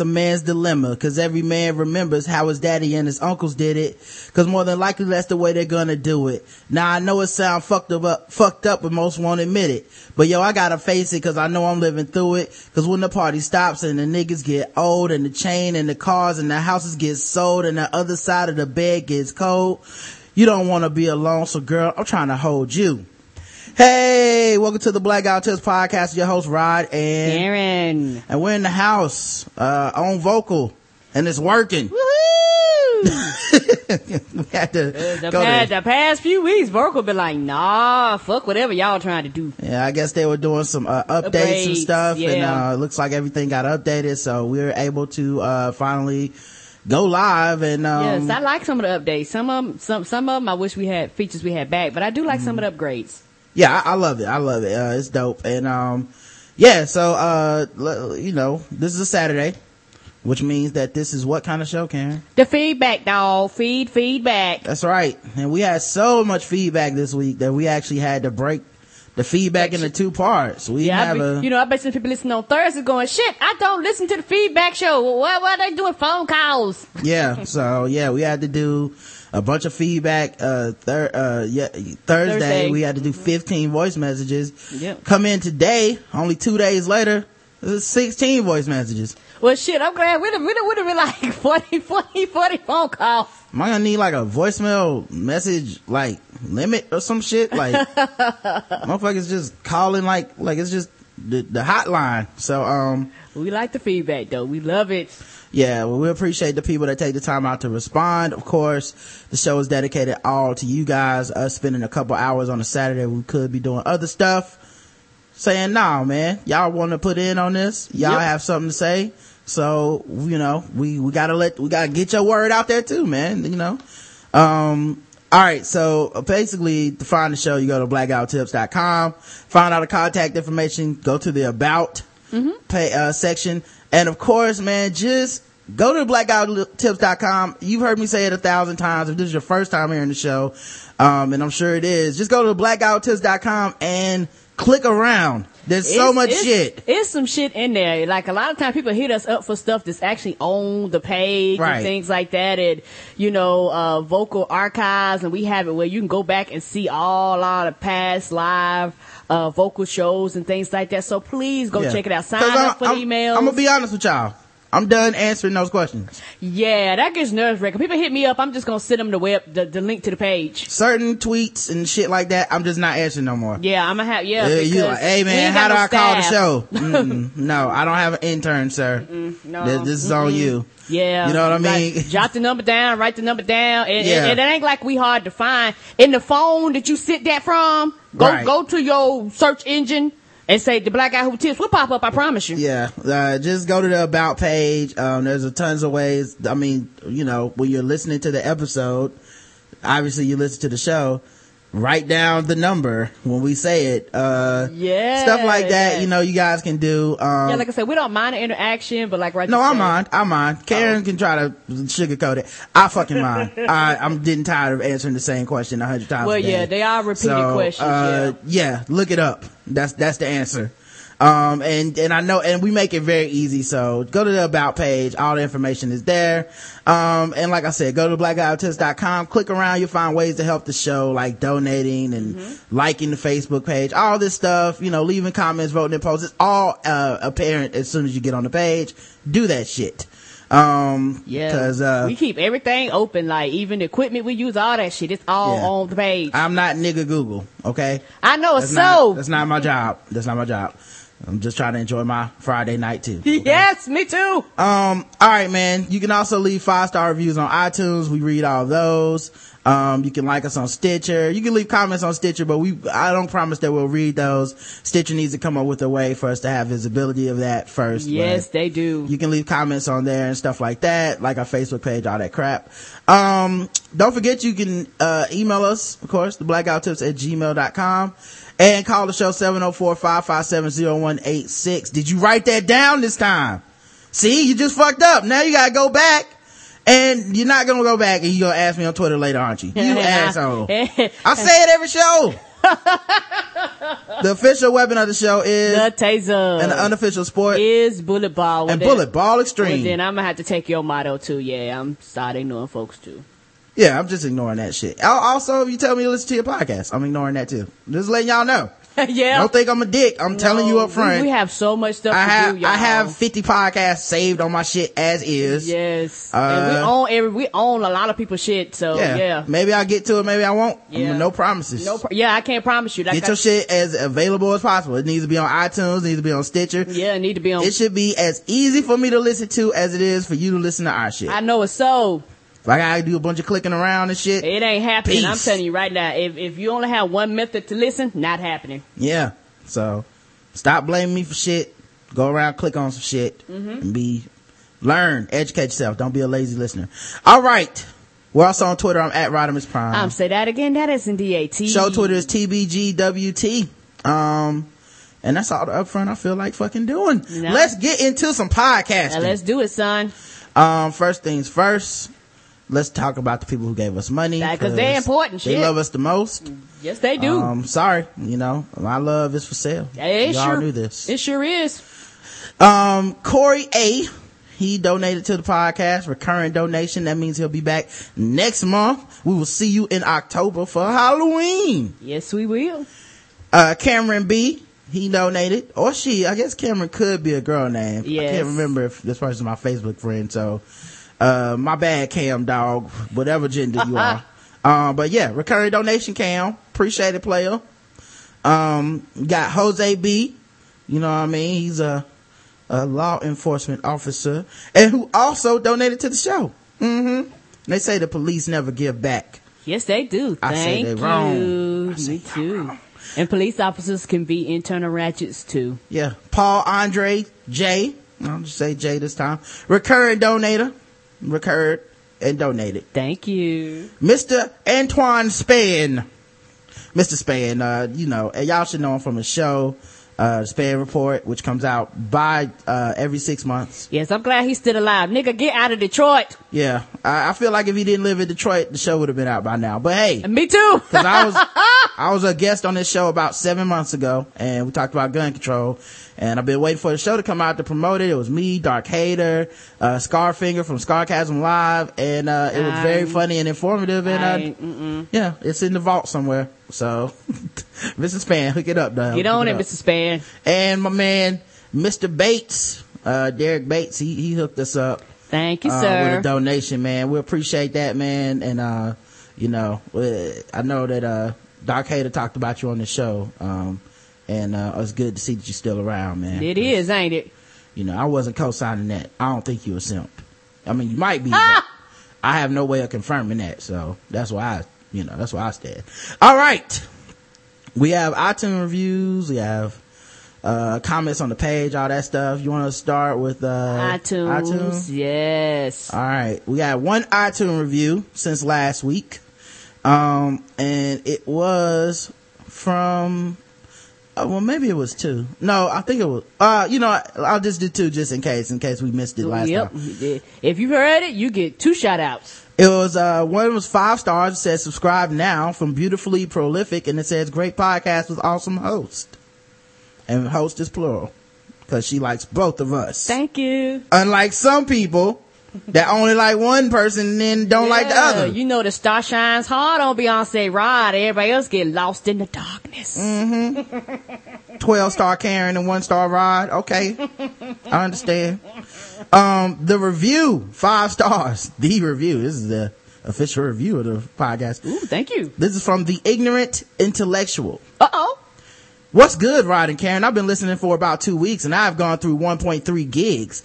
A man's dilemma, cause every man remembers how his daddy and his uncles did it, cause more than likely that's the way they're gonna do it. Now I know it sounds fucked up, fucked up, but most won't admit it. But yo, I gotta face it, cause I know I'm living through it, cause when the party stops and the niggas get old and the chain and the cars and the houses get sold and the other side of the bed gets cold, you don't wanna be alone, so girl, I'm trying to hold you. Hey, welcome to the Black Guy Who Tips podcast. Your host Rod and Karen. and we're in the house uh on Vokle and it's working we had to The, go past, to, the past few weeks, Vokle been like, nah, fuck whatever y'all trying to do. yeah i guess they were doing some uh, updates and stuff and uh it looks like everything got updated so we were able to uh finally go live and um yes, I like some of the updates. Some of them, some, some of them I wish we had features we had back, but I do like some of the upgrades. Yeah I, I love it i love it uh it's dope and um yeah so uh you know this is a saturday which means that this is what kind of show karen The feedback, dog. Feed, feedback. That's right. And we had so much feedback this week that we actually had to break the feedback into two parts. We Yeah, have be, a, you know, I bet some people listening on Thursday going, shit, I don't listen to the feedback show. Why, why are they doing phone calls? yeah. So yeah, we had to do a bunch of feedback, uh, thir- uh, yeah, Thursday, Thursday. we had to do 15 voice messages. Yep. Come in today, only two days later, 16 voice messages. Well, shit, I'm glad we'd have, we'd have, we'd have been like 40, 40, 40 phone calls. Am I gonna need like a voicemail message, like limit or some shit? Like, motherfuckers just calling like, like it's just the, the hotline. So, um, We like the feedback, though. We love it. Yeah, well, we appreciate the people that take the time out to respond. Of course, the show is dedicated all to you guys, us spending a couple hours on a Saturday. We could be doing other stuff. Saying, nah, man, y'all want to put in on this? Y'all Yep. have something to say. So, you know, we, we gotta let, we gotta get your word out there too, man, you know? Um, all right. So uh, basically to find the show, you go to blackguywhotips.com, find out the contact information, go to the about pay, uh, section. And of course, man, just go to blackguywhotips.com. You've heard me say it a thousand times. If this is your first time hearing the show, um, and I'm sure it is, just go to blackguywhotips.com and click around There's so It's- much it's- shit. It's some shit in there. Like a lot of times people hit us up for stuff that's actually on the page Right. and things like that and, you know, uh, Vokle archives and we have it where you can go back and see all our past live, uh, Vokle shows and things like that. So please go Yeah. check it out. Sign up for I'm, the emails. I'm gonna be honest with y'all. I'm done answering those questions. yeah, that gets nerve wracking. People hit me up. I'm just gonna send them the web, the, the link to the page. Certain tweets and shit like that, I'm just not answering no more. Yeah, I'm gonna have, yeah. Yeah, you like, hey man, how do got I no call the show? Mm-mm. no, I don't have an intern, sir. No. This, this is on you. Yeah. You know what I mean? Like, jot the number down, write the number down. And, Yeah. and, and it ain't like we hard to find. In the phone that you sit that from, go, Right. go to your search engine and say the black guy who tips will pop up, I promise you. Yeah, uh, just go to the about page. Um, there's a tons of ways. I mean, you know, when you're listening to the episode, obviously you listen to the show. Write down the number when we say it. Uh, Yeah. stuff like that. You know, you guys can do. Um, Yeah, like I said, we don't mind the interaction, but like right no, I mind. I mind. Karen can try to sugarcoat it. I fucking mind. I, I'm getting tired of answering the same question a hundred times. Well, yeah, they are repeated So, questions. uh, yeah, look it up. That's that's the answer. Um, and and I know, and we make it very easy. So go to the about page. All the information is there. Um, and like I said, go to blackguywtips.com. Click around. You'll find ways to help the show, like donating and Mm-hmm. liking the Facebook page. All this stuff. You know, leaving comments, voting in posts. It's all uh, apparent as soon as you get on the page. Do that shit. Um, Yeah. cause, uh, we keep everything open, like even the equipment we use, all that shit. It's all Yeah. on the page. I'm not nigga Google. Okay. I know That's it's not, so. that's not my job. That's not my job. I'm just trying to enjoy my Friday night too. yes, me too. Um, all right, man. You can also leave five star reviews on iTunes. We read all those. Um, you can like us on Stitcher. You can leave comments on Stitcher, but we, I don't promise that we'll read those. Stitcher needs to come up with a way for us to have visibility of that first. Yes, they do. You can leave comments on there and stuff like that, like our Facebook page, all that crap. Um, don't forget you can, uh, email us, of course, the blackouttips at gmail.com and call the show 704-557-0186. Did you write that down this time? See, you just fucked up. Now you gotta go back and you're not gonna go back and you're gonna ask me on Twitter later, aren't you? You asshole. I say it every show. the official weapon of the show is, the taser and the unofficial sport is bullet ball. Well, and then- bullet ball Well, extreme. then I'm gonna have to take your motto too. Yeah, I'm sorry ignoring folks too. Yeah, I'm just ignoring that shit. Also, if you tell me to listen to your podcast, I'm ignoring that too. Just letting y'all know. yeah. Don't think I'm a dick. I'm telling you No, up front. We, have so much stuff I to have do. I have 50 podcasts saved on my shit as is. Yes. Uh, and we own every we own a lot of people's shit. So Yeah. yeah. Maybe I'll get to it. Maybe I won't. Yeah. no promises. No. Pro- yeah, I can't promise you. Like Get I- your shit as available as possible. It needs to be on iTunes. It needs to be on Stitcher. Yeah, it need to be on. It should be as easy for me to listen to as it is for you to listen to our shit. I know it's so. If I gotta do a bunch of clicking around and shit. It ain't happening. I'm telling you right now. If if you only have one method to listen, not happening. Yeah. So stop blaming me for shit. Go around, click on some shit, Mm-hmm. and be learn, educate yourself. Don't be a lazy listener. All right. We're also on Twitter. I'm at Rodimus Prime. Um, say that again. That is in DAT. Show Twitter is TBGWT. Um, and that's all the upfront I feel like fucking doing. No. Let's get into some podcasting. Now let's do it, son. Um, first things first. Let's talk about the people who gave us money. because they're important They shit. love us the most. Yes, they do. Um, sorry, you know, my love is for sale. Yeah, it Y'all sure knew this. It sure is. Um, Corey A. He donated to the podcast, recurring donation. That means he'll be back next month. We will see you in October for Halloween. Yes, we will. Uh, Cameron B. He donated, or she. I guess Cameron could be a girl name. I can't remember if this person's my Facebook friend. So, uh, my bad, Cam dog. Whatever gender you are. Um, but yeah, recurring donation, Cam. Appreciate it, player. Um, got Jose B. You know what I mean? He's a, a law enforcement officer and who also donated to the show. Mm-hmm. They say the police never give back. Yes, they do. I say Thank they you. wrong. I say Me they too. And police officers can be internal ratchets too. Yeah. Paul Andre J. I'll just say J this time. Recurring donator. Recurred and donated. Thank you. Mr. Antoine Span. Mr. Span, uh, you know, y'all should know him from a show, uh, Span Report, which comes out by, uh, every six months. Yes, I'm glad he's still alive. Nigga, get out of Detroit. Yeah. I, I feel like if he didn't live in Detroit, the show would have been out by now. But hey, And me too. cause I was, I was a guest on this show about seven months ago and we talked about gun control and I've been waiting for the show to come out to promote it. It was me, Dark Hater, uh, Scarfinger from Scarcasm Live and, uh, it was very funny and informative and, I uh, yeah, it's in the vault somewhere. So, Mrs. Span, hook it up, dog. Get on it, up. Mr. Span. And my man, Mr. Bates, uh, Derek Bates, he, he hooked us up Thank you, uh, sir. with a donation, man. We appreciate that, man. And, uh, you know, uh, I know that, uh, Dark Hater talked about you on the show. Um, and, uh, it's good to see that you're still around, man. it is, ain't it? You know, I wasn't co-signing that. I don't think you were simp. I mean, you might be, Ah! but I have no way of confirming that. So that's why I, you know, that's why I stand. All right. We have iTunes reviews. We have, uh, comments on the page, all that stuff. You want to start with, uh, iTunes. iTunes? Yes. All right. We got one iTunes review since last week. Um, and it was from, uh, well, maybe it was two. No, I think it was, uh, you know, I'll just do two just in case, in case we missed it last yep. time. If you've heard it, you get two shout outs. It was, uh, one was five stars. It says subscribe now from beautifully prolific and it says great podcast with awesome host. And host is plural because she likes both of us. Thank you. Unlike some people that only like one person and then don't like the other. You know the star shines hard on Beyonce ride. Everybody else get lost in the darkness. Mm. 12 star Karen and one star Rod. Okay. I understand. Um, the review, five stars. The review. This is the official review of the podcast. Ooh, thank you. This is from the ignorant intellectual. Uh oh. What's good, Rod and Karen? I've been listening for about two weeks and I've gone through 1.3 gigs.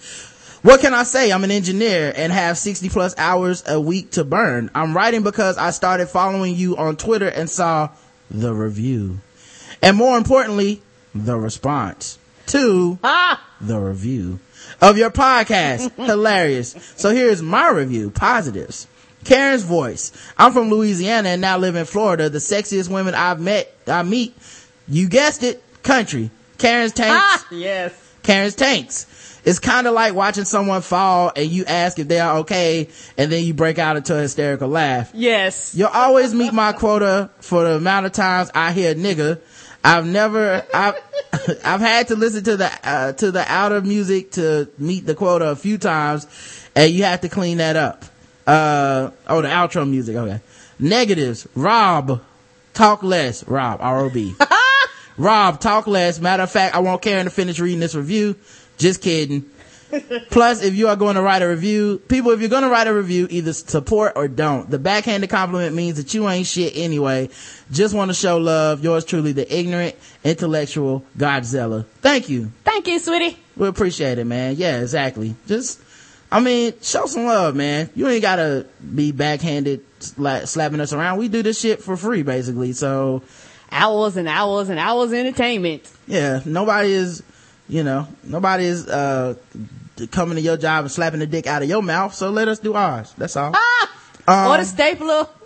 What can I say? I'm an engineer and have 60 plus hours a week to burn. I'm writing because I started following you on Twitter and saw the review. And more importantly, the response to Ah. the review of your podcast. Hilarious. So here's my review. Positives. Karen's voice. I'm from Louisiana and now live in Florida. The sexiest women I've met, I meet, you guessed it, country. Karen's tanks. Ah. Yes. Karen's tanks. It's kind of like watching someone fall and you ask if they are okay and then you break out into a hysterical laugh. Yes. You'll always meet my quota for the amount of times I hear nigga. I've never, I've, I've had to listen to the, uh, to the outer music to meet the quota a few times and you have to clean that up. Uh, oh, the outro music. Okay. Negatives. Rob. Talk less. Rob. R-O-B. Rob, talk less. Matter of fact, I want Karen to finish reading this review. Just kidding. Plus, if you are going to write a review, people, if you're going to write a review, either support or don't. The backhanded compliment means that you ain't shit anyway. Just want to show love. Yours truly, the ignorant, intellectual Godzilla. Thank you. Thank you, sweetie. We appreciate it, man. Yeah, exactly. Just, I mean, show some love, man. You ain't gotta be backhanded, sla- slapping us around. We do this shit for free, basically. So, Hours and hours and hours of entertainment. yeah, nobody is, you know, nobody is, uh, coming to your job and slapping the dick out of your mouth. So let us do ours. That's all. Ah. or the stapler.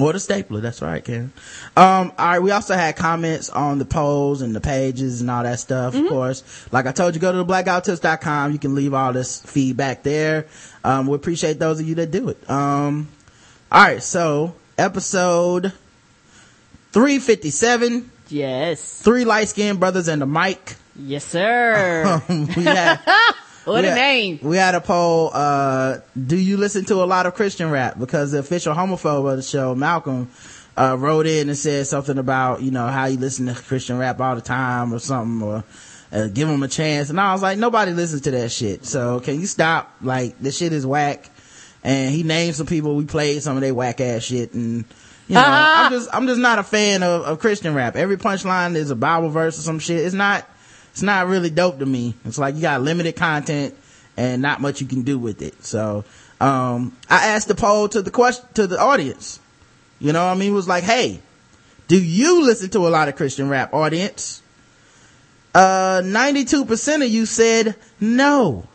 Or the stapler. That's right, Karen. Um, all right. We also had comments on the polls and the pages and all that stuff, of course. Like I told you, go to the blackguywhotips.com. You can leave all this feedback there. Um, we appreciate those of you that do it. Um, all right. So episode 357, Yes. three light skinned brothers and a mic. Yes, sir. what we a had- name. We had a poll, uh, do you listen to a lot of Christian rap? Because the official homophobe of the show, Malcolm, uh, wrote in and said something about, you know, how you listen to Christian rap all the time or something or, uh, give them a chance. And I was like, nobody listens to that shit. So can you stop? Like, this shit is whack. And he named some people, we played some of their whack ass shit and, you know, I'm just, I'm just not a fan of, of Christian rap. Every punchline is a Bible verse or some shit. It's not, it's not really dope to me. It's like you got limited content and not much you can do with it. So, um, I asked the poll to the question, to the audience. You know what I mean? It was like, hey, do you listen to a lot of Christian rap audience? Uh, 92% of you said no.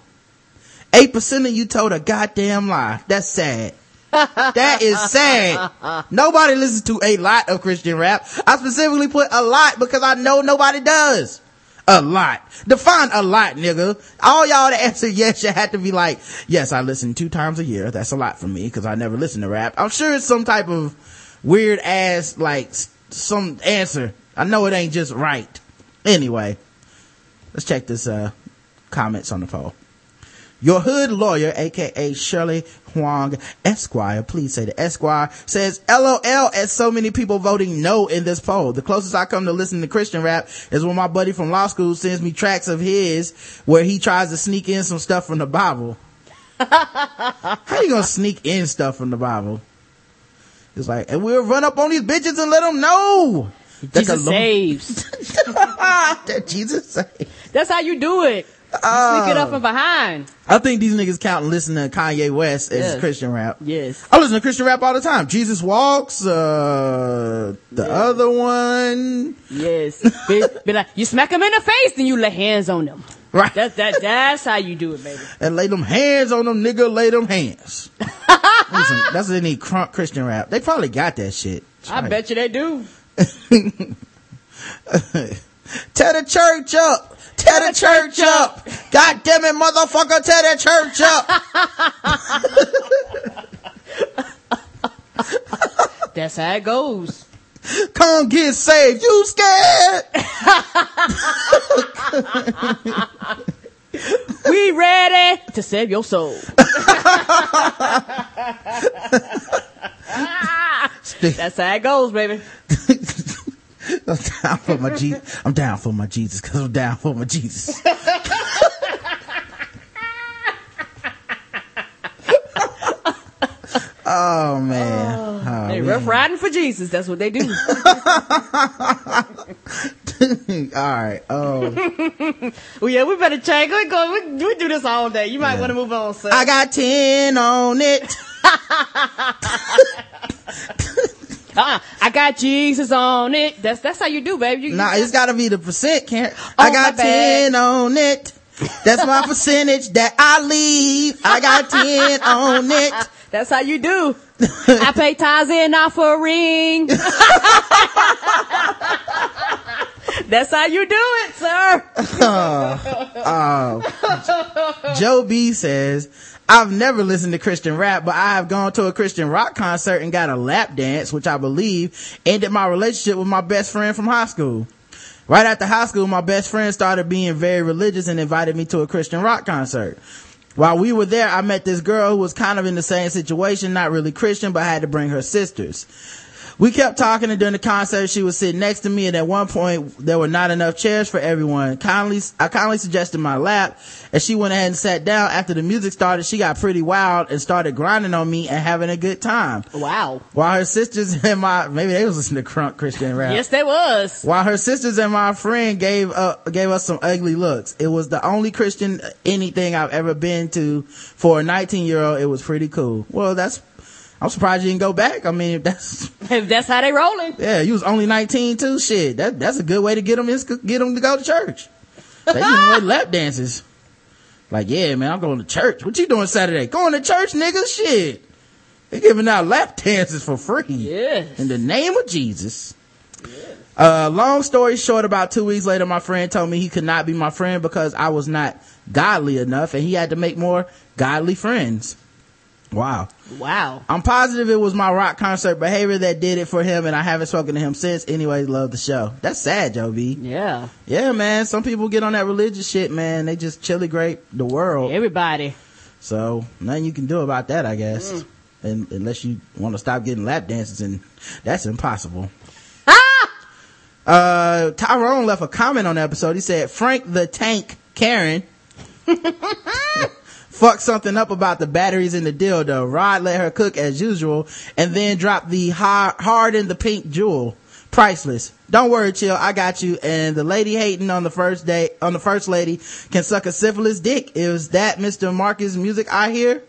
8% of you told a goddamn lie. That's sad. that is sad. Nobody listens to a lot of Christian rap. I specifically put a lot because I know nobody does. A lot. Define a lot, nigga. All y'all that answer yes, you had to be like, yes, I listen two times a year. That's a lot for me because I never listen to rap. I'm sure it's some type of weird ass, like, some answer. I know it ain't just right. Anyway, let's check this, uh, comments on the poll. Your hood lawyer, aka Shirley Huang Esquire, please say the Esquire, says LOL at so many people voting no in this poll. The closest I come to listening to Christian rap is when my buddy from law school sends me tracks of his where he tries to sneak in some stuff from the Bible. How you gonna sneak in stuff from the Bible? It's like, and we'll run up on these bitches and let them know. that Jesus the saves. that Jesus saved. That's how you do it. You sneak it up from behind. I think these niggas count listening to Kanye West as Yes. Christian rap. Yes. I listen to Christian rap all the time. Jesus Walks, uh, the other one. Yes. be, be like, you smack them in the face, then you lay hands on them. Right. That, that, that's how you do it, baby. and lay them hands on them, nigga, lay them hands. listen, that's what they need crunk Christian rap. They probably got that shit. I bet you they do. Tear the church up. Tear the church up. God damn it, motherfucker, tear the church up. That's how it goes. Come get saved. You scared? We ready to save your soul. That's how it goes, baby. I'm down for my Jesus. I'm down for my Jesus because I'm down for my Jesus. oh man. Oh, oh They we- rough riding for Jesus. That's what they do. all right. Oh, well, yeah, we better change. We go. We, we do this all day. You might want to move on, sir. I got ten on it. Uh, I got Jesus on it. That's that's how you do, baby. You, Nah, you it's got to be the percent. Can't Oh, I got ten on it? That's my percentage that I leave. I got ten on it. That's how you do. I pay tithes in offering. That's how you do it, sir. Joe B says, I've never listened to Christian rap, but I have gone to a Christian rock concert and got a lap dance, which I believe ended my relationship with my best friend from high school. Right after high school, my best friend started being very religious and invited me to a Christian rock concert. While we were there, I met this girl who was kind of in the same situation, not really Christian, but had to bring her sisters. We kept talking and during the concert she was sitting next to me and at one point there were not enough chairs for everyone. Kindly, I kindly suggested my lap and she went ahead and sat down. After the music started, she got pretty wild and started grinding on me and having a good time. Wow. While her sisters and my, maybe they was listening to crunk Christian rap. Yes, they was. While her sisters and my friend gave uh, gave us some ugly looks. It was the only Christian anything I've ever been to. For a 19 year old, it was pretty cool. Well, that's, I'm surprised you didn't go back. I mean, if that's, If that's how they rolling. yeah, you was only 19 too. Shit, that, that's a good way to get them, is get them to go to church. They giving away lap dances. Like, yeah, man, I'm going to church. What you doing Saturday? Going to church, nigga? Shit. They giving out lap dances for free. Yes. In the name of Jesus. Uh, long story short, about two weeks later, my friend told me he could not be my friend because I was not godly enough and he had to make more godly friends. Wow. Wow. I'm positive it was my rock concert behavior that did it for him and I haven't spoken to him since. Anyways, love the show. That's sad, Joe B. Yeah. Yeah, man. Some people get on that religious shit, man. They just chili grape the world. Everybody. So nothing you can do about that, I guess. And unless you want to stop getting lap dances and that's impossible. Uh, Tyrone left a comment on the episode. He said, Frank the Tank Karen fucked something up about the batteries in the dildo. Rod let her cook as usual and then dropped the hard, hard in the pink jewel. Priceless. Don't worry, chill. I got you. And the lady hating on the first day, on the first lady can suck a syphilis dick. Is that Mr. Marcus music I hear?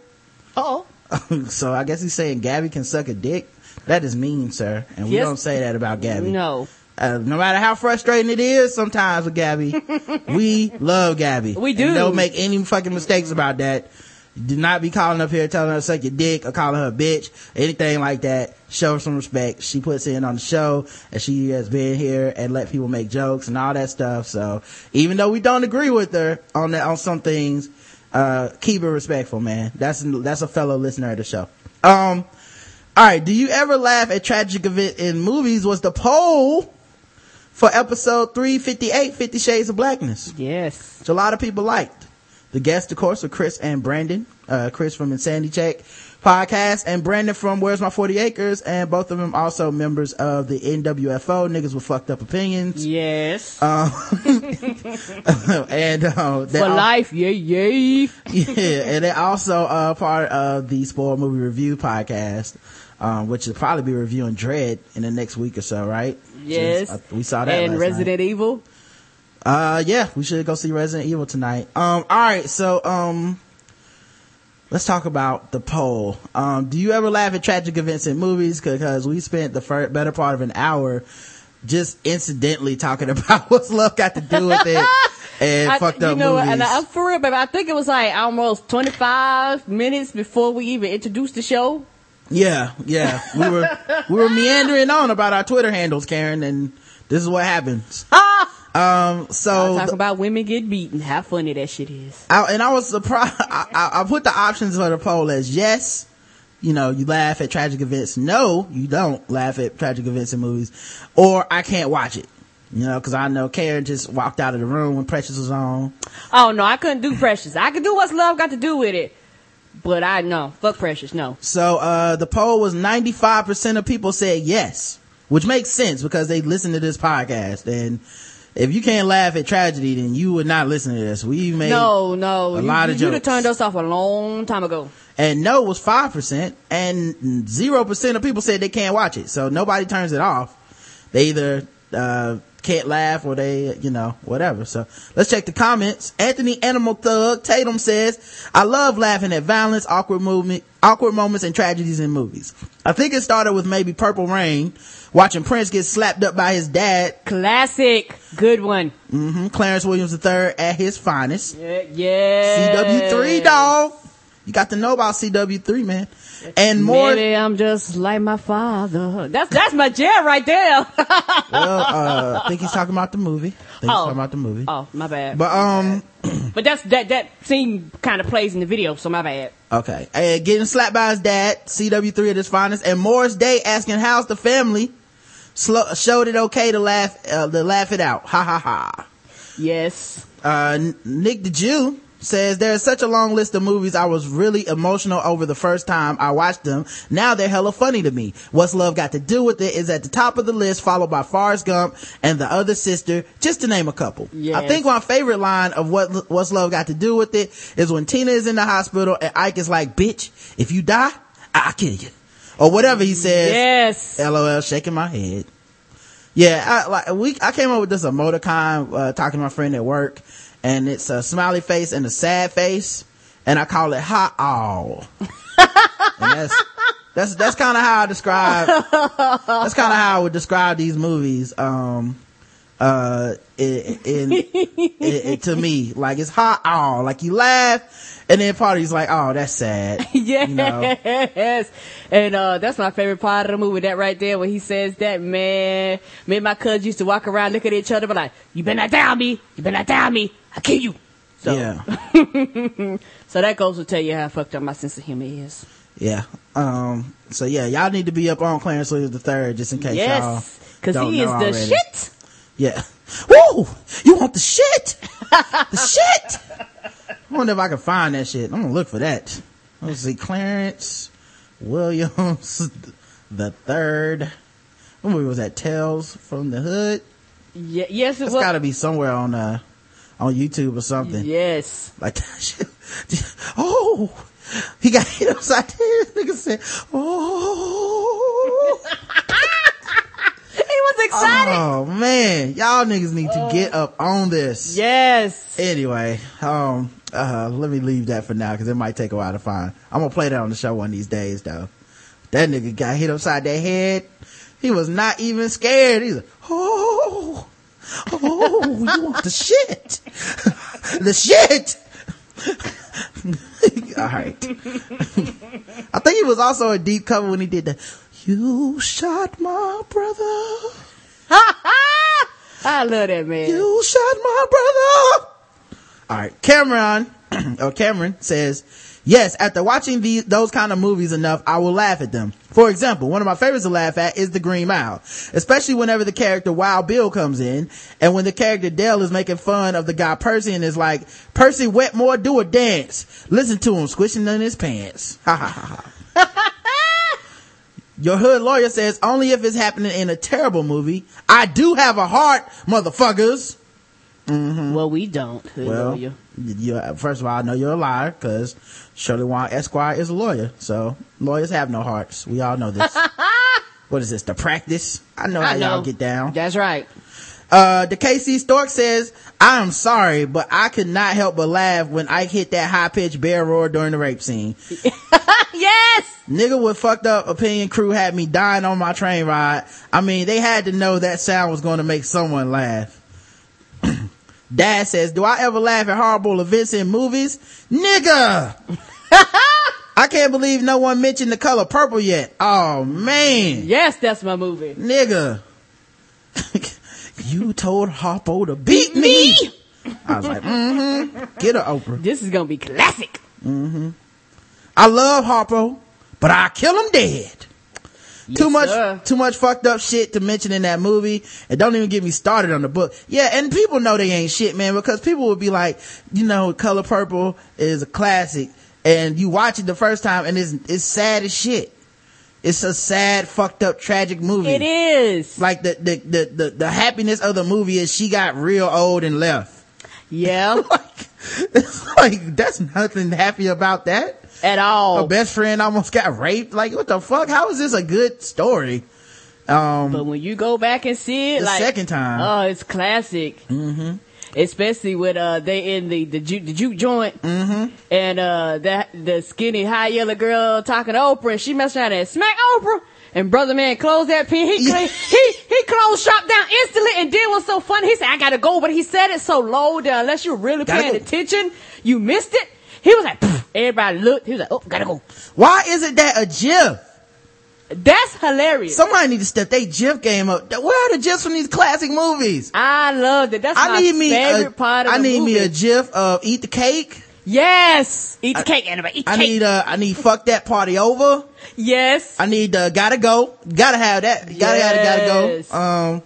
Oh. so I guess he's saying Gabby can suck a dick. That is mean, sir. And we Yes. don't say that about Gabby. No. Uh, no matter how frustrating it is sometimes with Gabby, we love Gabby. We do. And don't make any fucking mistakes about that. Do not be calling up here telling her to suck your dick or calling her a bitch, anything like that. Show her some respect. She puts in on the show and she has been here and let people make jokes and all that stuff. So even though we don't agree with her on that, on some things, uh, keep it respectful, man. That's, that's a fellow listener of the show. Um, All right. Do you ever laugh at tragic event in movies? Was the poll for episode 358, 50 Shades of Blackness. Yes. Which a lot of people liked. The guests, of course, are Chris and Brandon. Uh, Chris from Insanity Check podcast and Brandon from Where's My 40 Acres. And both of them also members of the NWFO, niggas with fucked up opinions. Yes. Um, and, uh, For al- life, yay, yay. yeah, and they're also uh, part of the Spoil Movie Review podcast, um, which will probably be reviewing Dredd in the next week or so, right? Yes. Just- uh, we saw that. And Resident Evil. Uh, yeah, we should go see Resident Evil tonight. Um, all right, so um, let's talk about the poll. Um, do you ever laugh at tragic events in movies? Because we spent the fir- better part of an hour just incidentally talking about what's love got to do with it. And I- fucked you up know, what, movies. and I, for real, baby. I think it was like almost 25 minutes before we even introduced the show. Yeah, yeah. We were we were meandering on about our Twitter handles, Karen, and this is what happens. Um, so Talking about women get beaten. How funny that shit is. I, and I was surprised. I, I, I put the options for the poll as yes, you know, you laugh at tragic events. No, you don't laugh at tragic events in movies, or I can't watch it. You know, because I know Karen just walked out of the room when Precious was on. Oh no, I couldn't do Precious. I could do what's love got to do with it. But I know. Fuck Precious, no. So uh the poll was 95% of people said yes, which makes sense because they listen to this podcast and if you can't laugh at tragedy then you would not listen to this. We made No, no. a you, lot of you, you'd have turned us off a long time ago. and no was 5% and 0% of people said they can't watch it. So nobody turns it off. They either uh can't laugh or they, you know, whatever. So let's check the comments. Anthony Animal Thug Tatum says, I love laughing at violence, awkward movement, awkward moments and tragedies in movies. I think it started with maybe Purple Rain, watching Prince get slapped up by his dad, Classic. Good one. hmm Clarence Williams III at his finest. Yeah. yeah. CW3 dog. You got to know about CW3 man. And more, Maybe I'm just like my father. That's that's my jam right there. well, uh, I think he's talking about the movie. I think he's Oh. talking about the movie. oh, my bad. But, um, But that's that that scene kind of plays in the video, so my bad. Okay. And getting slapped by his dad, CW3 at his finest, and Morris Day asking how's the family, showed it okay to laugh, uh, to laugh it out. Ha ha ha. Yes. Uh, Nick the Jew says there's such a long list of movies I was really emotional over the first time I watched them. Now they're hella funny to me. What's Love Got to Do with It is at the top of the list, followed by Forrest Gump and The Other Sister, just to name a couple. I think my favorite line of what What's Love Got to Do with It is when Tina is in the hospital and Ike is like, bitch, if you die, I- I'll kill you. Or whatever he says. Yes. LOL, shaking my head. Yeah, I, like we, I came up with this emoticon, uh, talking to my friend at work, and it's a smiley face and a sad face, and I call it hot all. that's, that's, that's kind of how I describe, that's kind of how I would describe these movies, um, uh, in, to me, like it's hot all, like you laugh, and then part party's like, oh, that's sad. yes. You know? And uh that's my favorite part of the movie, that right there when he says that man me and my cousins used to walk around look at each other but like, You better not down me, you better not down me, I'll kill you. So Yeah. so that goes to tell you how fucked up my sense of humor is. Yeah. Um, so yeah, y'all need to be up on Clarence Williams the third just in case Yes. y'all Cause don't he is the already. shit. Yeah. Woo! You want the shit? the shit? I wonder if I can find that shit. I'm gonna look for that. Let's see. Clarence Williams the third. What movie was that? Tales from the Hood? Yeah, yes it It's was. gotta be somewhere on, uh, on YouTube or something. Yes. Like that shit. Oh! He got hit upside the head. Nigga said, oh! He was excited. Oh man, y'all niggas need to get up on this. yes. Anyway, um, uh, let me leave that for now because it might take a while to find. I'm gonna play that on the show one of these days though. That nigga got hit upside the head. He was not even scared. He's like, oh, oh, you want the shit? the shit. All right. I think he was also a deep cover when he did the, you shot my brother. Ha ha I love that man. You shot my brother. All right, Cameron or oh, Cameron says Yes, after watching those kind of movies enough, I will laugh at them. For example, one of my favorites to laugh at is The Green Mile, especially whenever the character Wild Bill comes in, and when the character Dell is making fun of the guy Percy and is like, Percy Wetmore, do a dance. Listen to him squishing in his pants. Ha ha ha ha. Your hood lawyer says only if it's happening in a terrible movie. I do have a heart, motherfuckers. Well, we don't. Well, you first of all, I know you're a liar because Shirley Wong Esquire is a lawyer. So lawyers have no hearts. We all know this. what is this? The practice? I know how I know. y'all get down. That's right. Uh, the KC Stork says, I am sorry, but I could not help but laugh when Ike hit that high pitched bear roar during the rape scene. Yes. Nigga with fucked up opinion crew had me dying on my train ride. I mean, they had to know that sound was going to make someone laugh. Dad says, do I ever laugh at horrible events in movies? Nigga! I can't believe no one mentioned the color purple yet. Oh man. Yes, that's my movie. Nigga. you told Harpo to beat me. I was like, mm-hmm. Get her, Oprah. This is gonna be classic. Mm-hmm. I love Harpo, but I kill him dead. Too much, sir. too much fucked up shit to mention in that movie. And don't even get me started on the book. Yeah, and people know they ain't shit, man, because people would be like, you know, Color Purple is a classic. And you watch it the first time and it's, it's sad as shit. It's a sad, fucked up, tragic movie. It is. Like the, the, the, the, the happiness of the movie is she got real old and left. Yeah. Like, it's like, that's nothing happy about that. At Her all. best friend almost got raped. Like, what the fuck? How is this a good story? Um, But when you go back and see it, the like second time. oh, it's classic. Mm-hmm. Especially with uh, they in the the juke, the juke joint, mm-hmm. and uh, that the skinny high yellow girl talking to Oprah, and she messed around and smack Oprah. And brother man closed that pin. He Yeah. he he closed shop down instantly. And then what's so funny? He said, "I gotta go," but he said it so low that unless you're really Gotta paying go. attention, you missed it. He was like, "Pfft." Everybody looked. He was like, "Oh, gotta go." Why is it that a GIF? That's hilarious. Somebody need to step their GIF game up. Where are the GIFs from these classic movies? I love it. That's I my need me favorite a, part of I the need movie. me a GIF of eat the cake. Yes. Eat the cake, anybody. Eat the I cake. need uh I need fuck that party over. yes. I need uh gotta go. Gotta have that. Gotta gotta Yes. gotta go. Um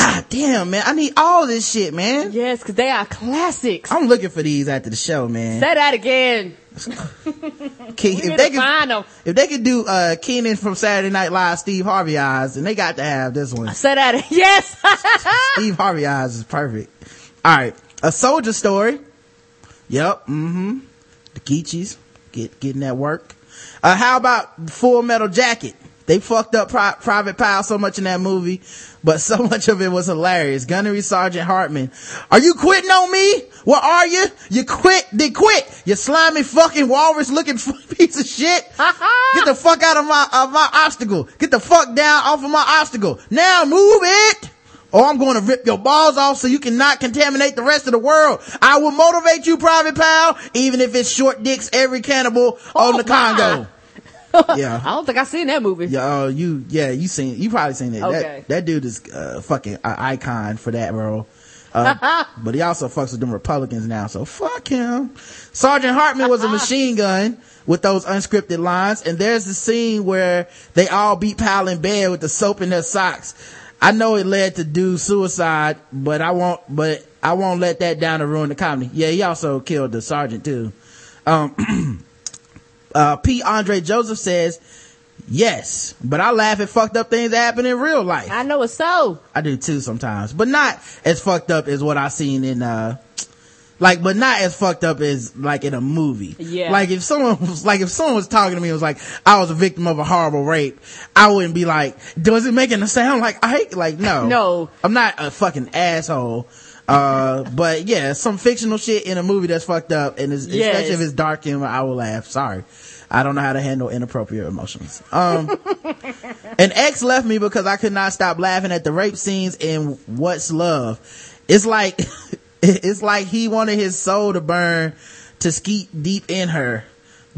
God damn man, I need all this shit, man. yes, because they are classics. I'm looking for these after the show, man. Say that again. If they can, if they could do uh Kenan from Saturday Night Live, Steve Harvey eyes, then they got to have this one. Say that. Again. Yes. Steve Harvey eyes is perfect. All right, a soldier story. Yep. Mm-hmm. The Geechies get getting that work. Uh, how about Full Metal Jacket? They fucked up Pri- Private Pyle so much in that movie, but so much of it was hilarious. Gunnery Sergeant Hartman, are you quitting on me? What are you? You quit? They quit. You slimy fucking walrus looking piece of shit. Get the fuck out of my of my obstacle. Get the fuck down off of my obstacle. Now move it. Or I'm going to rip your balls off so you cannot contaminate the rest of the world. I will motivate you, Private Pyle, even if it's short dicks every cannibal on Oh, the my. Congo. yeah. I don't think I seen that movie. Yeah, uh, you, yeah, you seen, you probably seen it. Okay. That, that dude is, uh, fucking an icon for that role. Uh, but he also fucks with them Republicans now, so fuck him. Sergeant Hartman was a machine gun with those unscripted lines, and there's the scene where they all beat Pyle in bed with the soap in their socks. I know it led to do suicide, but I won't, but I won't let that down to ruin the comedy. Yeah, he also killed the sergeant too. Um, uh, P. Andre Joseph says, yes, but I laugh at fucked up things that happen in real life. I know it's so. I do too sometimes, but not as fucked up as what I seen in, uh, like, but not as fucked up as like in a movie. Yeah. Like if someone was like, if someone was talking to me and was like, I was a victim of a horrible rape, I wouldn't be like, does it make it sound like I, Like, no. No. I'm not a fucking asshole. Uh, but yeah, some fictional shit in a movie that's fucked up and it's, Yes. especially if it's dark humor, I will laugh. Sorry. I don't know how to handle inappropriate emotions. Um, an ex left me because I could not stop laughing at the rape scenes in What's Love. It's like, it's like he wanted his soul to burn to skeet deep in her.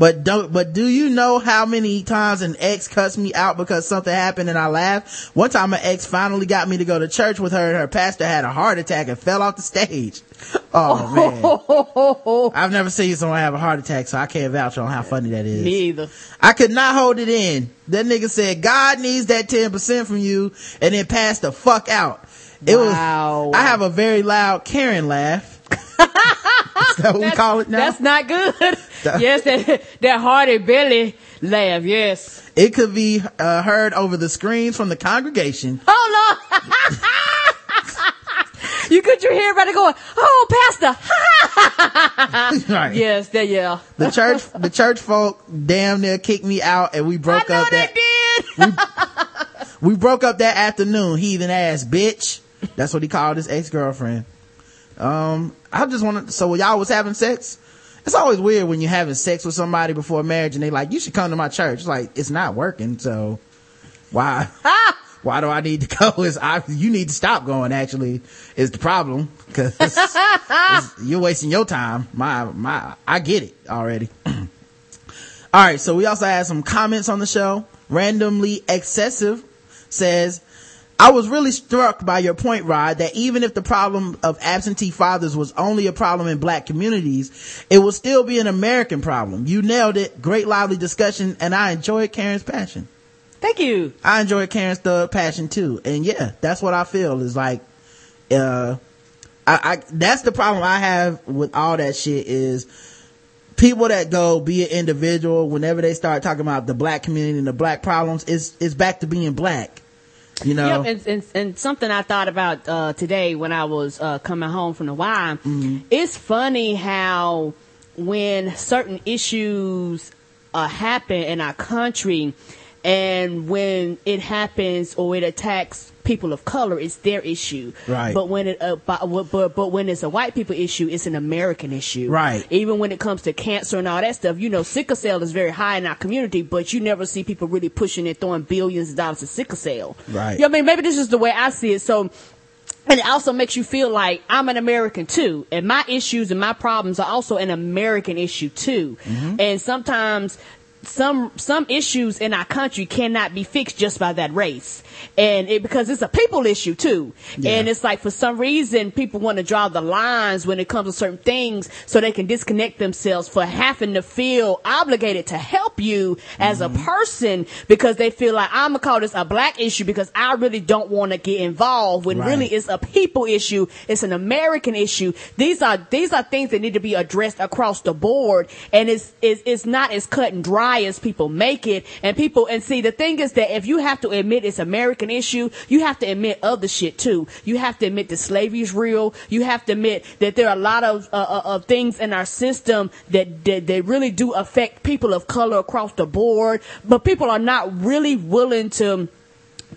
But don't, but do you know how many times an ex cuts me out because something happened and I laugh? One time an ex finally got me to go to church with her and her pastor had a heart attack and fell off the stage. Oh man. I've never seen someone have a heart attack, so I can't vouch on how funny that is. Me either. I could not hold it in. That nigga said, God needs that 10% from you and then passed the fuck out. It Wow. was, I have a very loud Karen laugh. Is that what we call it now? That's not good. yes, that that hearty belly laugh. Yes. It could be uh, heard over the screams from the congregation. Oh no. you could you hear everybody going, "Oh, pastor." right. yes, that yeah. The church, the church folk damn near kicked me out and we broke know up they that, did. we broke up that afternoon, heathen ass bitch. That's what he called his ex-girlfriend. Um, I just wanted, so y'all was having sex? It's always weird when you're having sex with somebody before marriage and they like, you should come to my church. It's like, it's not working, so why? Why do I need to go? Is I, you need to stop going actually is the problem because you're wasting your time. My, my, I get it already. All right. So we also had some comments on the show. Randomly excessive says, I was really struck by your point, Rod, that even if the problem of absentee fathers was only a problem in black communities, it would still be an American problem. You nailed it. Great lively discussion and I enjoyed Karen's passion. Thank you. I enjoy Karen's thug passion too. And yeah, that's what I feel is like, uh, I, I, that's the problem I have with all that shit is people that go be an individual whenever they start talking about the black community and the black problems is, is back to being black. You know? Yep, and, and, and something I thought about uh, today when I was uh, coming home from the Y. It's funny how when certain issues uh, happen in our country, and when it happens or it attacks people of color, it's their issue. Right. But when it uh, but, but but when it's a white people issue, it's an American issue. Right. Even when it comes to cancer and all that stuff, you know, sickle cell is very high in our community, but you never see people really pushing and throwing billions of dollars at sickle cell. Right. You know I mean? Maybe this is the way I see it. So, and it also makes you feel like I'm an American too, and my issues and my problems are also an American issue too. And sometimes some some issues in our country cannot be fixed just by that race, and it because it's a people issue too. Yeah. And it's like for some reason people want to draw the lines when it comes to certain things, so they can disconnect themselves for having to feel obligated to help you as Mm-hmm. a person because they feel like I'm gonna call this a black issue because I really don't want to get involved when Right. really it's a people issue. It's an American issue. These are these are things that need to be addressed across the board, and it's it's, it's not as cut and dry as people make it. And people and see the thing is that if you have to admit it's American issue, you have to admit other shit too. You have to admit that slavery is real. You have to admit that there are a lot of uh, uh, of things in our system that, that that really do affect people of color across the board, but people are not really willing to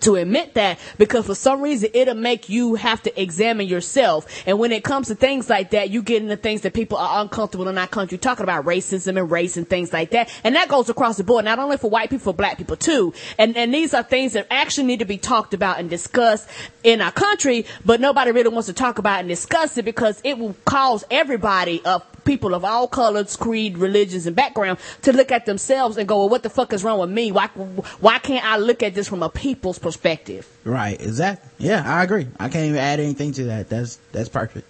to admit that because for some reason it'll make you have to examine yourself. And when it comes to things like that, you get into things that people are uncomfortable in our country talking about racism and race and things like that. And that goes across the board, not only for white people, for black people too. And, and these are things that actually need to be talked about and discussed in our country, but nobody really wants to talk about and discuss it because it will cause everybody of people of all colors, creed, religions, and background to look at themselves and go, well, what the fuck is wrong with me? Why, why can't I look at this from a people's perspective? Right, exactly. Yeah, I agree. I can't even add anything to that. That's that's perfect.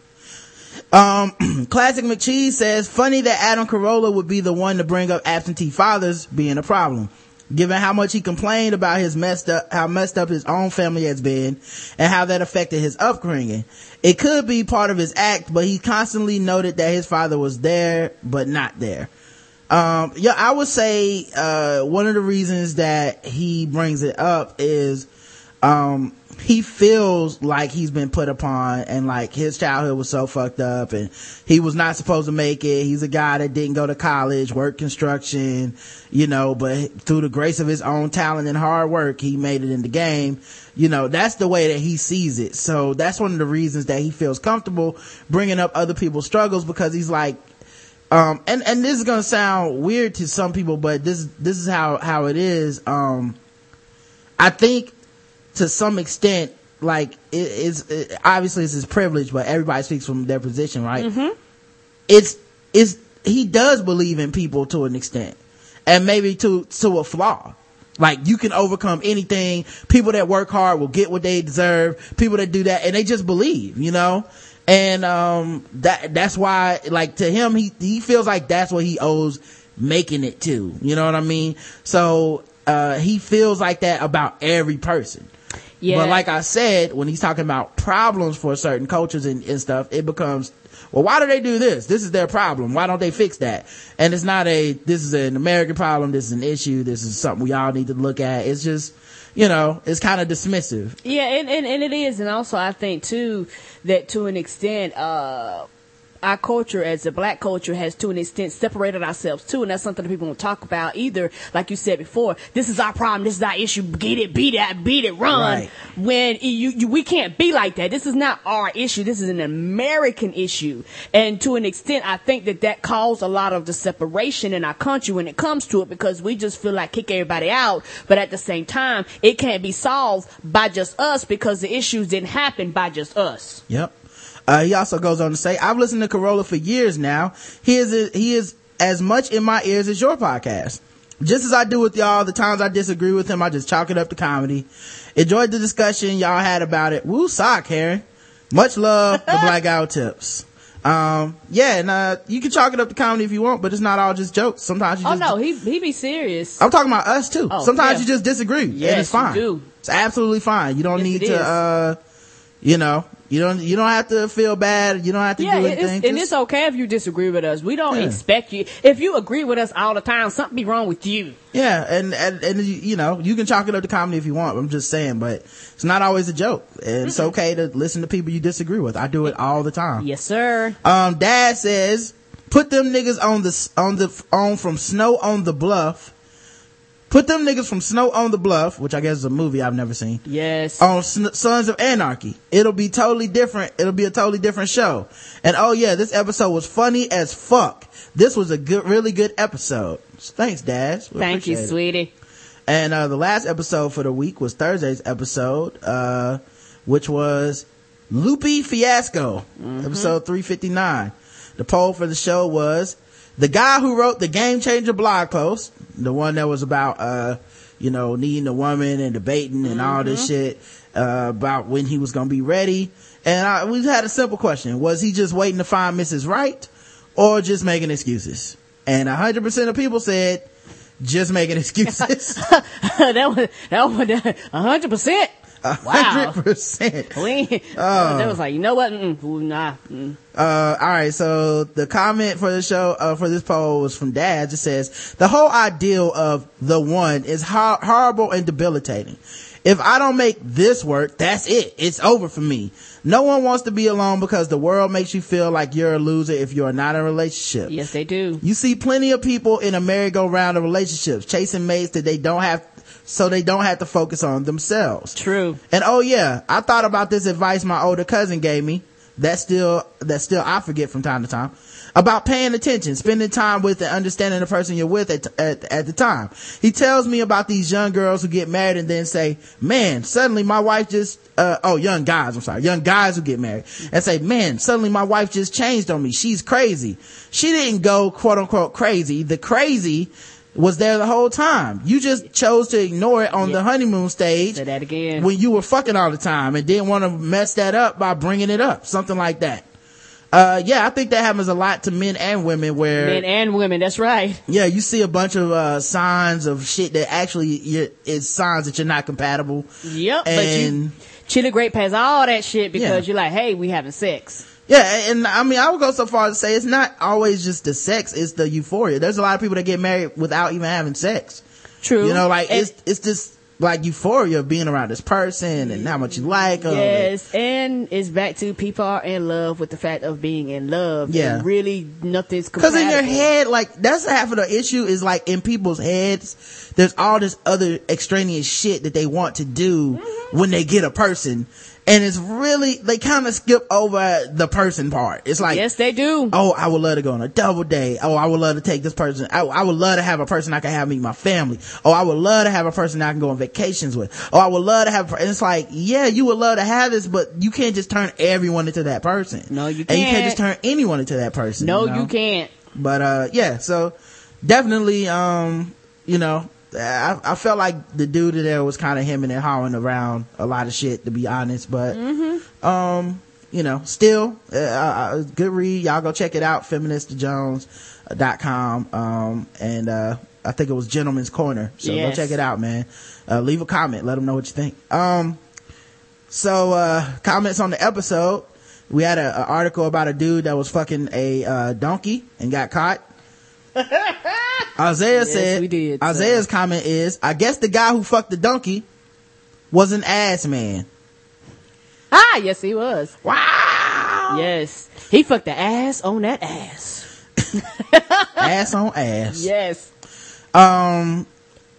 Um, Classic McCheese says, funny that Adam Carolla would be the one to bring up absentee fathers being a problem. Given how much he complained about his messed up, how messed up his own family has been and how that affected his upbringing. It could be part of his act, but he constantly noted that his father was there, but not there. Um, yeah, I would say, uh, one of the reasons that he brings it up is, um, he feels like he's been put upon and like his childhood was so fucked up and he was not supposed to make it. He's a guy that didn't go to college, work construction, you know, but through the grace of his own talent and hard work, he made it in the game. You know, that's the way that he sees it. So that's one of the reasons that he feels comfortable bringing up other people's struggles because he's like, um, and, and this is going to sound weird to some people, but this, this is how, how it is. Um, I think to some extent, like it is it, obviously it's his privilege, but everybody speaks from their position, right? It's it's he does believe in people to an extent. and maybe to to a flaw. Like you can overcome anything. People that work hard will get what they deserve. People that do that and they just believe you know? And um that that's why like to him he he feels like that's what he owes making it to you know what i mean? So uh he feels like that about every person Yeah. but like I said, when he's talking about problems for certain cultures and, and stuff, it becomes, well, why do they do this? This is their problem. Why don't they fix that? And it's not a, this is an American problem. This is an issue. This is something we all need to look at. It's just, you know, it's kind of dismissive. Yeah, and, and, and it is. And also, I think, too, that to an extent, uh, our culture as a black culture has to an extent separated ourselves too, and that's something that people don't talk about either. Like you said before, this is our problem, this is our issue, get it, beat it, beat it, run. Right. When you, you, we can't be like that. This is not our issue. This is an American issue. And to an extent, I think that that caused a lot of the separation in our country when it comes to it because we just feel like kick everybody out. But at the same time, it can't be solved by just us because the issues didn't happen by just us. Yep. Uh, he also goes on to say, I've listened to Carolla for years now. He is, he is as much in my ears as your podcast. Just as I do with y'all, the times I disagree with him, I just chalk it up to comedy. Enjoyed the discussion y'all had about it. Woo sock, Harry. Much love, the Black Guy Tips. Um, yeah, and, uh, you can chalk it up to comedy if you want, but it's not all just jokes. Sometimes you Oh just, no, he he be serious. I'm talking about us too. Oh, Sometimes yeah. you just disagree. and Yes, it's fine. It's absolutely fine. You don't Yes, need to, uh, you know, you don't, you don't have to feel bad. You don't have to Yeah, do anything. it's, and it's okay if you disagree with us. We don't Yeah. expect you. If you agree with us all the time, something be wrong with you. Yeah, and, and, and, you know, you can chalk it up to comedy if you want. I'm just saying, but it's not always a joke. And it's okay to listen to people you disagree with. I do it all the time. Yes, sir. Um, dad says, put them niggas on the, on the, on from snow on the bluff. Put them niggas from snow on the bluff, which I guess is a movie I've never seen. Yes. on Sn- Sons of Anarchy. It'll be totally different. It'll be a totally different show. And oh yeah, this episode was funny as fuck. This was a good, really good episode. Thanks, Dad. We Thank you, it. sweetie. And uh, the last episode for the week was Thursday's episode, uh, which was Lupe Fiasco, episode 359. The poll for the show was the guy who wrote the Game Changer blog post, the one that was about, uh, you know, needing a woman and debating and all this shit, uh, about when he was going to be ready. And I, we had a simple question. Was he just waiting to find Mrs. Right or just making excuses? And 100% of people said, just making excuses. that was that was a hundred percent. Wow. hundred percent. We, Oh. that was like, you know what? Mm, ooh, nah. Mm. Uh, all right. So the comment for the show, uh, for this poll was from Dad. It says the whole ideal of the one is hor- horrible and debilitating. If I don't make this work, that's it. It's over for me. No one wants to be alone because the world makes you feel like you're a loser if you're not in a relationship. Yes, they do. You see plenty of people in a merry-go-round of relationships chasing mates that they don't have, so they don't have to focus on themselves. True. And oh yeah, I thought about this advice my older cousin gave me. That still, that still I forget from time to time. About paying attention, spending time with and understanding the person you're with at, at, at the time. He tells me about these young girls who get married and then say, man, suddenly my wife just, uh, oh, young guys, I'm sorry, young guys who get married and say, man, suddenly my wife just changed on me. She's crazy. She didn't go quote unquote crazy. The crazy was there the whole time. You just chose to ignore it on the honeymoon stage Say that again. when you were fucking all the time and didn't want to mess that up by bringing it up. Something like that. Uh, yeah, I think that happens a lot to men and women where, Men and women. That's right. yeah, you see a bunch of, uh, signs of shit that actually is signs that you're not compatible. Yep. but you, And, Chili Grape has all that shit because Yeah. you're like, hey, we having sex. Yeah, and I mean, I would go so far as to say it's not always just the sex, it's the euphoria. There's a lot of people that get married without even having sex. True. You know, like And- it's, it's just like euphoria of being around this person and how much you like them. Yes, and it's back to people are in love with the fact of being in love. Yeah. and really nothing's Cause in your head, like, that's half of the issue is like in people's heads, there's all this other extraneous shit that they want to do Mm-hmm. when they get a person. And it's really, they kind of skip over the person part. It's like, Yes, they do. oh, I would love to go on a double date. Oh, I would love to take this person. I, I would love to have a person I can have meet my family. Oh, I would love to have a person I can go on vacations with. Oh, I would love to have, and it's like, yeah, you would love to have this, but you can't just turn everyone into that person. No, you can't You can't. just turn anyone into that person. no, you know? you can't. But uh yeah, so definitely, um, you know, I, I felt like the dude there was kind of hemming and hawing around a lot of shit, to be honest. But, um, you know, still, uh, uh, good read. Y'all go check it out, feministjones.com. Um, and, uh, I think it was Gentleman's Corner. So Yes. go check it out, man. Uh, leave a comment. Let them know what you think. Um, so, uh, comments on the episode. We had an article about a dude that was fucking a, uh, donkey and got caught. Isaiah Yes, said, we did, so. Isaiah's comment is, I guess the guy who fucked the donkey was an ass man. Ah, yes, he was. Wow. Yes. He fucked the ass on that ass. ass on ass. Yes. Um,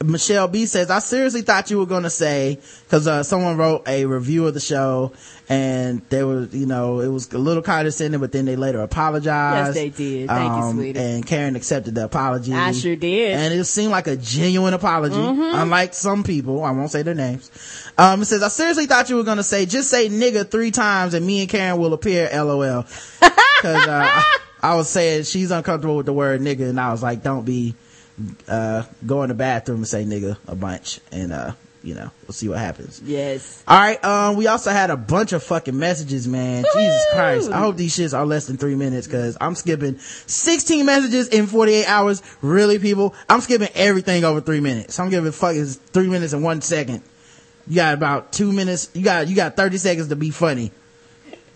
Michelle B says, I seriously thought you were going to say, cause, uh, someone wrote a review of the show and they were, you know, it was a little condescending, but then they later apologized. Yes, they did. Thank you, Um, sweetie. And Karen accepted the apology. I sure did. Mm-hmm. And it seemed like a genuine apology, unlike some people. I won't say their names. Um, it says, I seriously thought you were going to say, just say nigga three times and me and Karen will appear, lol. Cause, uh, I, I was saying she's uncomfortable with the word nigga and I was like, don't be, uh, go in the bathroom and say nigga a bunch and, uh, you know, we'll see what happens. Yes. All right. Um, we also had a bunch of fucking messages, man. Jesus Christ. I hope these shits are less than three minutes because I'm skipping 16 messages in 48 hours. Really, people? I'm skipping everything over three minutes. I'm giving fucking three minutes and one second. You got about two minutes. You got, you got 30 seconds to be funny.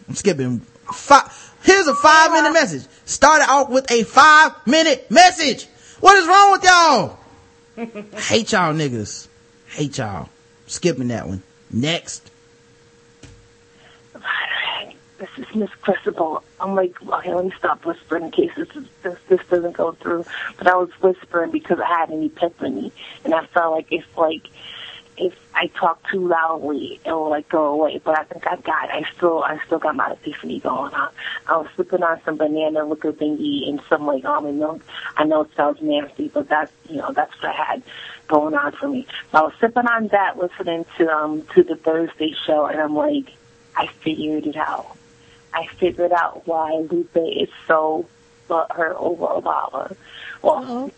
I'm skipping five. Here's a five minute message. Started off with a five minute message. What is wrong with y'all? Hate y'all niggas. Hate y'all. Skipping that one. Next. This is Miss Cristobal. I'm like, okay, let me stop whispering in case this, is, this this doesn't go through. But I was whispering because I had an epiphany, and I felt like if like if I talk too loudly, it will like go away. But I think I got. I still I still got my epiphany going on. I was sipping on some banana liquor thingy and some like almond milk. I know it sounds nasty, but that's you know that's what I had going on for me. So I was sipping on that, listening to um to the Thursday show, and I'm like, I figured it out. I figured out why Lupe is so butthurt over Obama. Well,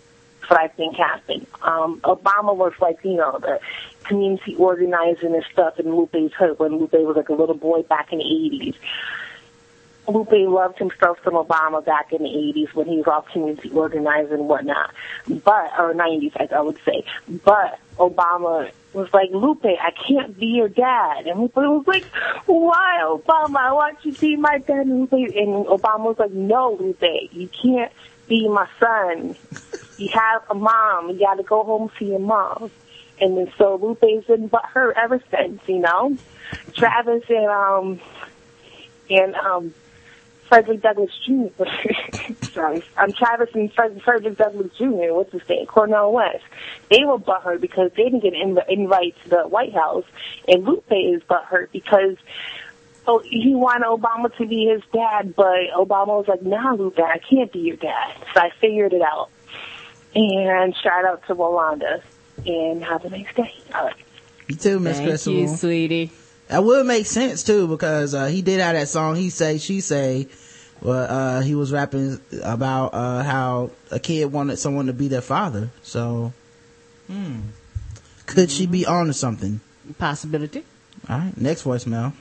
that's what I think happened. Um, Obama was like, you know, the community organizing and stuff, and Lupe's hurt when Lupe was like a little boy back in the 80s. Lupe loved himself some Obama back in the 80s when he was all community organizing and whatnot. But, or 90s, I, I would say. But Obama was like, Lupe, I can't be your dad. And Lupe was like, why, Obama? I want you to be my dad. And, Lupe, and Obama was like, no, Lupe, you can't be my son. You have a mom. You got to go home to your mom. And then so Lupe's been but her ever since, you know. Travis and um and um Frederick Douglass Jr. Sorry, I'm Travis and Fred, Frederick Douglass Jr. What's his name? Cornel West. They were butthurt because they didn't get an invite to the White House, and Lupe is butthurt because oh he wanted Obama to be his dad, but Obama was like, "Nah, Lupe, I can't be your dad." So I figured it out. And shout out to Rolanda, and have a nice day. All right. You too, Miss Crystal. Thank you, sweetie. That would make sense too because uh, he did have that song. He say, she say. Well, uh, he was rapping about uh, how a kid wanted someone to be their father. So, hmm, could she be on to something? Possibility. All right, next voicemail.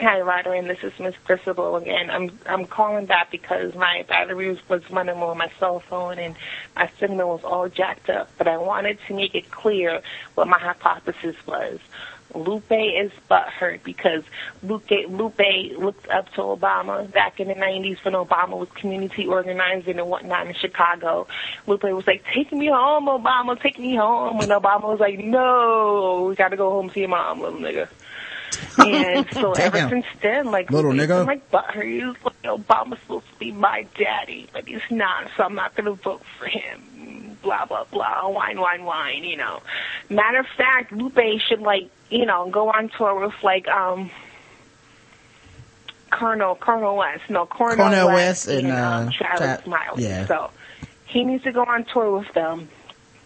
Hi, and this is Miss Crucible again. I'm I'm calling back because my battery was, was running low on my cell phone and my signal was all jacked up. But I wanted to make it clear what my hypothesis was. Lupe is butthurt because Lupe, Lupe looked up to Obama back in the 90s when Obama was community organizing and whatnot in Chicago. Lupe was like, take me home, Obama, take me home. And Obama was like, no, we got to go home see your mom, little nigga. And so ever since then, like, Little nigga. been like butthurt. He's like, Obama's supposed to be my daddy, but he's not, so I'm not going to vote for him. Blah, blah, blah. Wine, wine, wine, you know. Matter of fact, Lupe should, like, you know, go on tour with, like, um, Colonel, Colonel West. No, Colonel, Cornel West, West and, uh, Travis Tra- Smiley. yeah. So he needs to go on tour with them.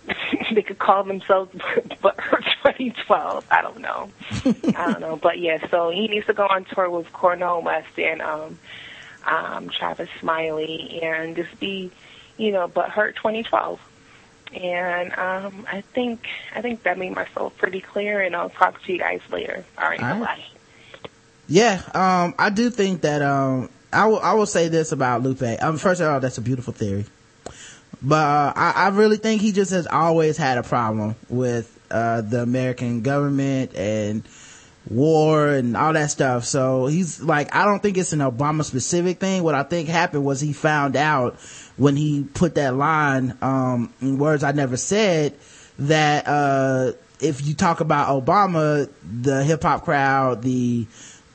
they could call themselves but 2012. I don't know. I don't know. But yeah, so he needs to go on tour with Cornel West and um um Travis Smiley and just be you know, but hurt 2012. And um, I think I think that made myself pretty clear, and I'll talk to you guys later. All right, All right. Yeah, um, I do think that, um, I will, I will say this about Lupe. Um, first of all, that's a beautiful theory. But, uh, I, I really think he just has always had a problem with, uh, the American government and war and all that stuff. So he's like, I don't think it's an Obama specific thing. What I think happened was he found out when he put that line, um, in words I never said that, uh, if you talk about Obama, the hip hop crowd, the,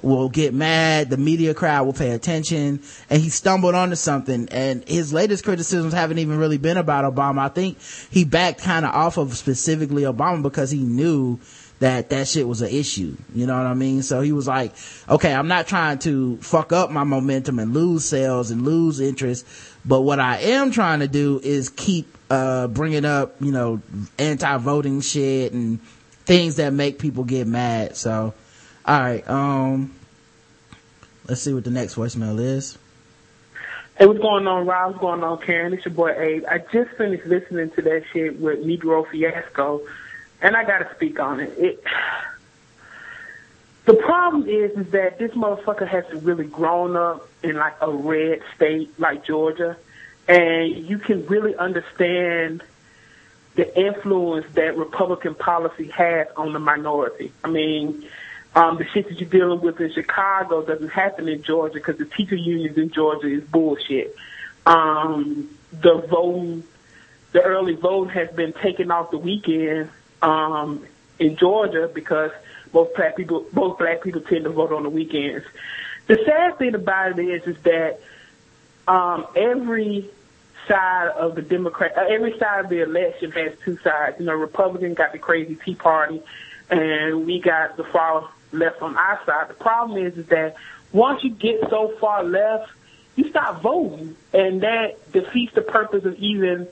will get mad, the media crowd will pay attention, and he stumbled onto something, and his latest criticisms haven't even really been about Obama. I think he backed kind of off of specifically Obama because he knew that that shit was an issue. You know what I mean? So he was like, okay, I'm not trying to fuck up my momentum and lose sales and lose interest, but what I am trying to do is keep, uh, bringing up, you know, anti-voting shit and things that make people get mad. So, all right, um, let's see what the next voicemail is. Hey, what's going on, Rob? What's going on, Karen? It's your boy Abe. I just finished listening to that shit with Negro Fiasco, and I gotta speak on it. it the problem is, is that this motherfucker hasn't really grown up in like a red state like Georgia, and you can really understand the influence that Republican policy has on the minority. I mean, um, the shit that you're dealing with in Chicago doesn't happen in Georgia because the teacher unions in Georgia is bullshit. Um, the voting, the early vote has been taken off the weekend um, in Georgia because most black people, both black people tend to vote on the weekends. The sad thing about it is, is that um, every side of the Democrat, uh, every side of the election has two sides. You know, Republican got the crazy Tea Party, and we got the far left on our side. The problem is, is that once you get so far left, you stop voting, and that defeats the purpose of even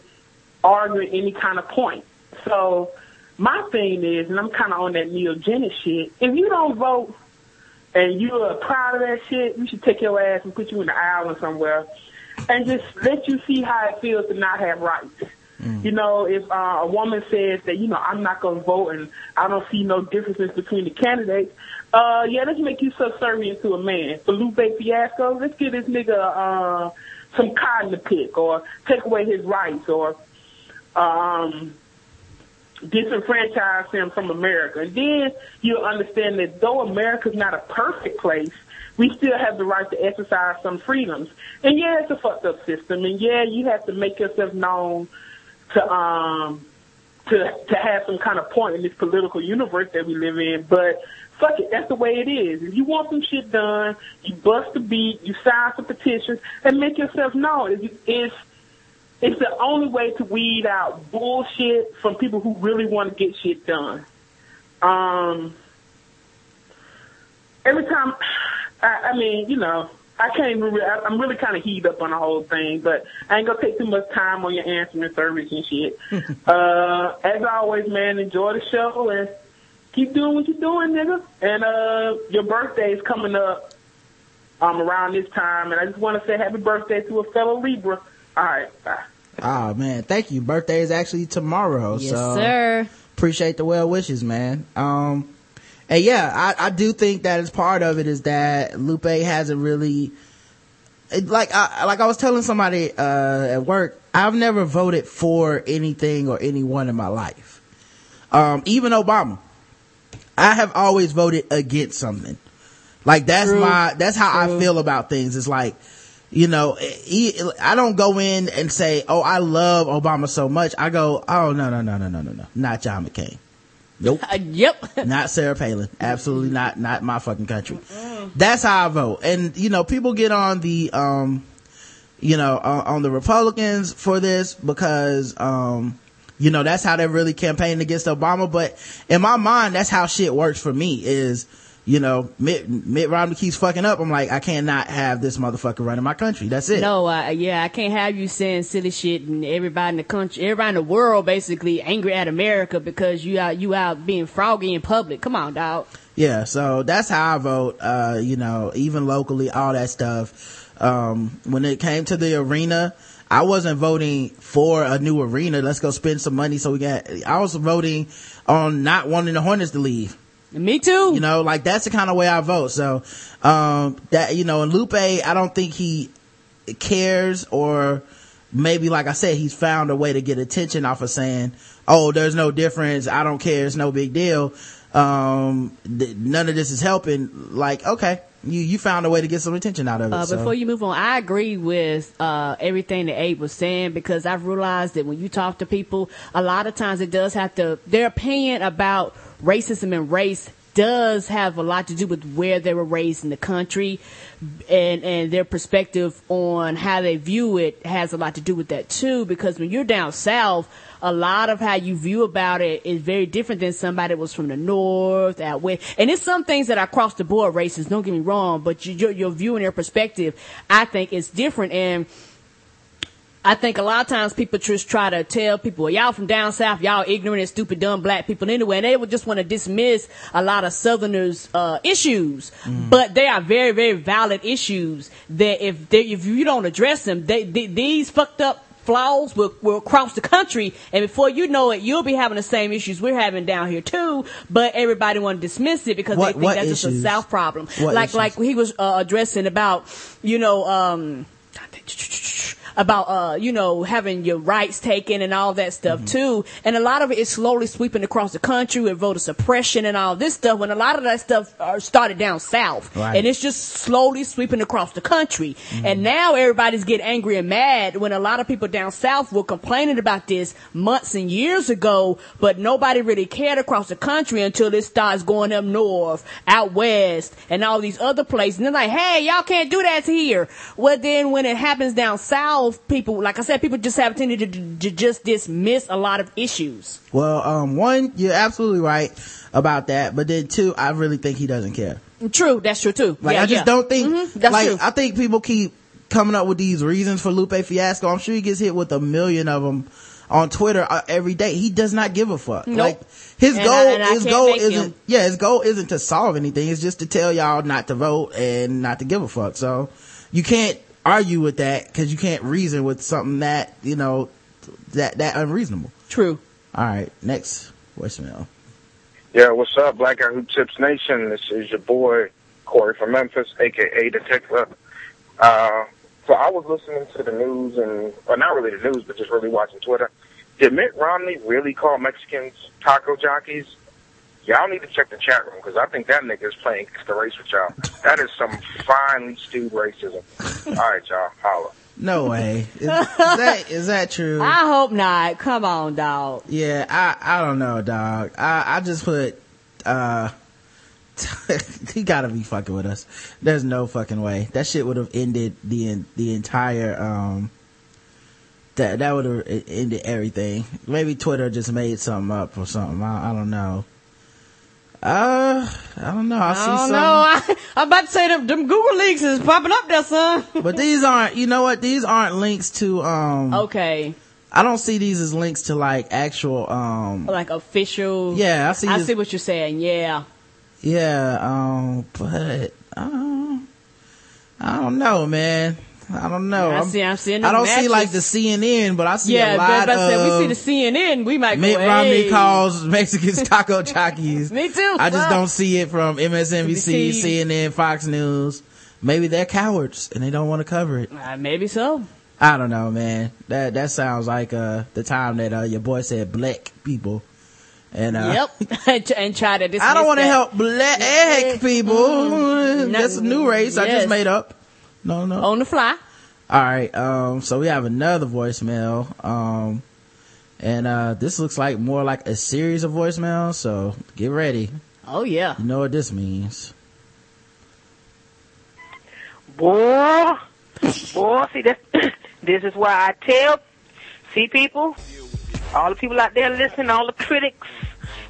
arguing any kind of point. So my thing is, and I'm kind of on that neogenic shit. If you don't vote and you're proud of that shit, we should take your ass and put you in the island somewhere and just let you see how it feels to not have rights. You know, if uh, a woman says that, you know, I'm not going to vote and I don't see no differences between the candidates, uh, yeah, let's make you subservient to a man. For Lupe Fiasco, let's give this nigga uh, some cotton to pick or take away his rights or um, disenfranchise him from America. And then you'll understand that though America's not a perfect place, we still have the right to exercise some freedoms. And yeah, it's a fucked up system. And yeah, you have to make yourself known to um to to have some kind of point in this political universe that we live in. But fuck it, that's the way it is. If you want some shit done, you bust the beat, you sign some petitions, and make yourself known. It's, it's it's the only way to weed out bullshit from people who really want to get shit done. Um, every time, I, I mean, you know, I can't even. Re- I- I'm really kind of heated up on the whole thing, but I ain't gonna take too much time on your answering service and shit. uh, as always, man, enjoy the show and keep doing what you're doing, nigga. And uh, your birthday is coming up um around this time, and I just want to say happy birthday to a fellow Libra. All right, bye. Oh man, thank you. Birthday is actually tomorrow, Yes, so sir. appreciate the well wishes, man. Um, and yeah, I, I do think that is part of it is that Lupe hasn't really, like I, like I was telling somebody, uh, at work, I've never voted for anything or anyone in my life. Um, even Obama. I have always voted against something. Like that's True. my, that's how True. I feel about things. It's like, you know, eh, I don't go in and say, "Oh, I love Obama so much." I go, "Oh no, no, no, no, no, no, no, not John McCain." Nope. Uh, yep. not Sarah Palin. Absolutely not, not my fucking country. That's how I vote. And, you know, people get on the, um, you know, on, on the Republicans for this because, um, you know, that's how they're really campaigning against Obama. But in my mind, that's how shit works for me is, you know, Mitt, Mitt Romney keeps fucking up. I'm like, I cannot have this motherfucker running my country. That's it. No, uh, yeah, I can't have you saying silly shit and everybody in the country, everybody in the world basically angry at America because you out, you out being froggy in public. Come on, dog. Yeah, so that's how I vote, uh, you know, even locally, all that stuff. Um, when it came to the arena, I I wasn't voting for a new arena. Let's go spend some money so we got, I was voting on not wanting the Hornets to leave. Me too. You know, like that's the kind of way I vote. So, um, that, you know, and Lupe, I don't think he cares or maybe, like I said, he's found a way to get attention off of saying, oh, there's no difference. I don't care. It's no big deal. Um, th- none of this is helping. Like, okay, you, you found a way to get some attention out of it. Uh, so. before you move on, I agree with uh, everything that Abe was saying because I've realized that when you talk to people, a lot of times it does have to their opinion about racism and race does have a lot to do with where they were raised in the country. And and their perspective on how they view it has a lot to do with that too because when you're down south a lot of how you view about it is very different than somebody that was from the north out west. And it's some things that are across the board racist don't get me wrong but your your view and your perspective i think is different. And I think a lot of times people just try to tell people, well, y'all from down south, y'all ignorant and stupid, dumb black people anyway, and they would just want to dismiss a lot of Southerners' uh, issues. But they are very, very valid issues that if they, if you don't address them, they, they, these fucked up flaws will, will cross the country, and before you know it, you'll be having the same issues we're having down here too. But everybody want to dismiss it because What- they think that's just a? South problem. What like issues? like he was uh, addressing about, you know, um, about uh you know having your rights taken and all that stuff Mm-hmm. too and a lot of it is slowly sweeping across the country with voter suppression and all this stuff when a lot of that stuff started down south Right. Mm-hmm. and it's just slowly sweeping across the country and now everybody's getting angry and mad when a lot of people down south were complaining about this months and years ago but nobody really cared across the country until it starts going up north out west and all these other places and they're like hey y'all can't do that here well then when it happens down south people like i said people just have a tendency to, to just dismiss a lot of issues well, um, one, you're absolutely right about that. But then two, I really think he doesn't care. true that's true too Like Yeah, I just yeah. don't think Mhm, that's like true. I think people keep coming up with these reasons for Lupe Fiasco. I'm sure he gets hit with a million of them on Twitter uh, every day. He does not give a fuck. Nope. Like his And goal, I his goal isn't him. yeah, his goal isn't to solve anything. It's just to tell y'all not to vote and not to give a fuck. So you can't argue with that because you can't reason with something that you know that that unreasonable. true All right, next voicemail. Yeah, what's up, Black Guy Who Tips Nation? This is your boy Corey from Memphis, aka the Tickler. Uh, so I was listening to the news and, well, not really the news, but just really watching Twitter. Did Mitt Romney really call Mexicans taco jockeys? Y'all need to check the chat room because I think that nigga is playing the race with y'all. That is some finely stewed racism. All right, y'all, holla. No way. Is, is that is that true? i hope not come on dog Yeah, I I don't know, dog. I I just put uh he gotta be fucking with us. There's no fucking way. That shit would have ended the en- the entire um that that would have ended everything. Maybe Twitter just made something up or something. I, I don't know. Uh, I don't know. I, I see don't some, know. I, I'm about to say them, them Google links is popping up there, son. but these aren't. You know what? These aren't links to um. okay, I don't see these as links to like actual um. like official. Yeah, I see. I this- see what you're saying. Yeah, Yeah, um, but um, I don't know, man. I don't know. I I'm- see. I'm seeing. I don't see like the. CNN, but I see Yeah, a lot but I said, of we see the CNN. We might Mitt go. Romney hey. calls Mexicans taco jockeys. Me too. I just don't see it from MSNBC, CNN, Fox News. Maybe they're cowards and they don't want to cover it. Uh, maybe so. I don't know, man. That that sounds like uh the time that uh your boy said black people. And uh Yep, and try to. I don't want to help black people. Mm. That's a new race I just made up. No, no. on the fly. All right. Um, so we have another voicemail. Um, and, uh, this looks like more like a series of voicemails. So get ready. Oh yeah. You know what this means. Boy, boy, see this. this is why I tell, see people, all the people out there listening, all the critics,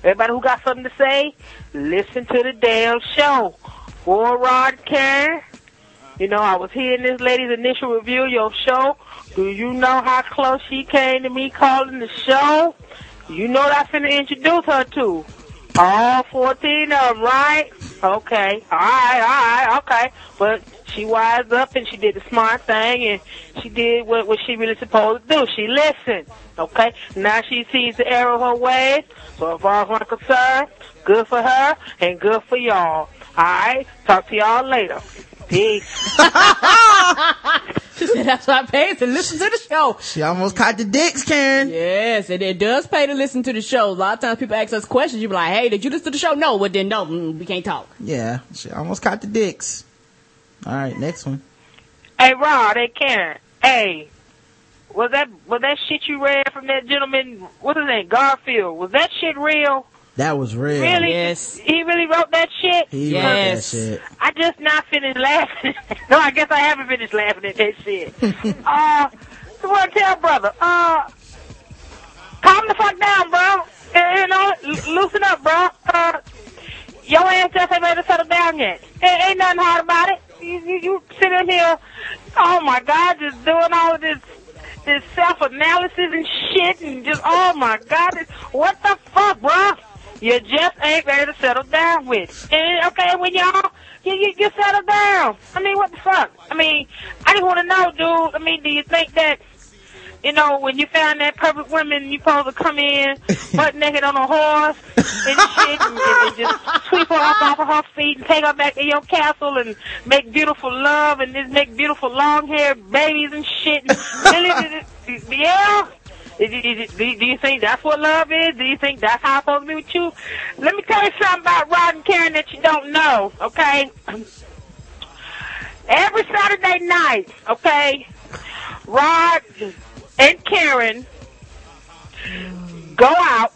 everybody who got something to say, listen to the damn show. Boy, Rod Karen, you know, I was hearing this lady's initial review of your show. Do you know how close she came to me calling the show? You know what I finna introduce her to. All 14 of them, right? Okay. Alright, alright, okay. But she wised up and she did the smart thing and she did what, what she really supposed to do. She listened. Okay? Now she sees the error of her ways. So as far as I'm concerned, good for her and good for y'all. Alright? Talk to y'all later. Peace. She said that's why I paid to listen to the show. She almost caught the dicks, Karen. Yes, and it does pay to listen to the show. A lot of times people ask us questions. You be like, "Hey, did you listen to the show?" No, well then no, mm, we can't talk. Yeah, she almost caught the dicks. All right, next one. Hey Rod, hey Karen. Hey. Was that was that shit you read from that gentleman what's his name? Garfield. Was that shit real? That was real. Really? Yes. He really wrote that shit? He Yes. wrote that shit. I just not finished laughing. no, I guess I haven't finished laughing at that shit. uh, so what I tell brother? Uh, calm the fuck down, bro. You know, loosen up, bro. Uh, your ass just ain't ready to settle down yet. Ain't, ain't nothing hard about it. You, you, you sitting here, oh my God, just doing all of this, this self-analysis and shit and just, oh my God, this, what the fuck, bro? You just ain't ready to settle down with. And, okay, when y'all, you, you, you settle down. I mean, what the fuck? I mean, I just want to know, dude, I mean, do you think that, you know, when you found that perfect woman, you supposed to come in butt naked on a horse and shit and, and, just sweep her up off of her feet and take her back to your castle and make beautiful love and just make beautiful long haired babies and shit. And really, yeah? It- Do do you think that's what love is? Do you think that's how it's supposed to be with you? Let me tell you something about Rod and Karen that you don't know, okay? Every Saturday night, okay, Rod and Karen go out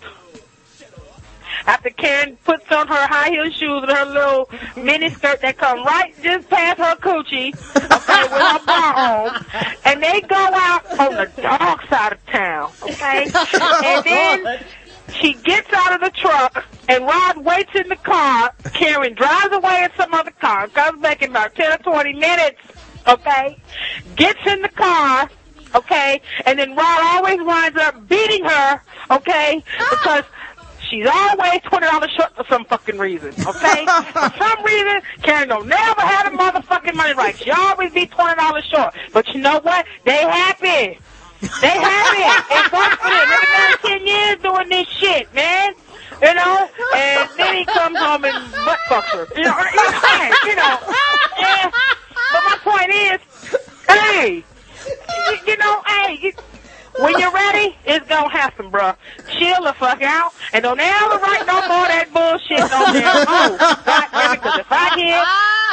after Karen puts on her high heel shoes and her little mini skirt that come right just past her coochie, okay, with her bra on, and they go out on the dark side of town, okay, and then she gets out of the truck and Rod waits in the car. Karen drives away in some other car, comes back in about 10 or 20 minutes, okay? Gets in the car, okay? And then Rod always winds up beating her, okay? Because she's always $20 short for some fucking reason, okay? for some reason, Karen don't never have the motherfucking money right. She always be $20 short. But you know what? They happy. They happy. It's good for them. They've been 10 years doing this shit, man. You know? And then he comes home and butt fucks her. You know, you know, hey, you know. Yeah. But my point is, hey, you, you know, hey, you, when you're ready, it's gonna happen, bruh. Chill the fuck out and don't ever write no more of that bullshit on there. Oh, God damn it, 'cause if I hear,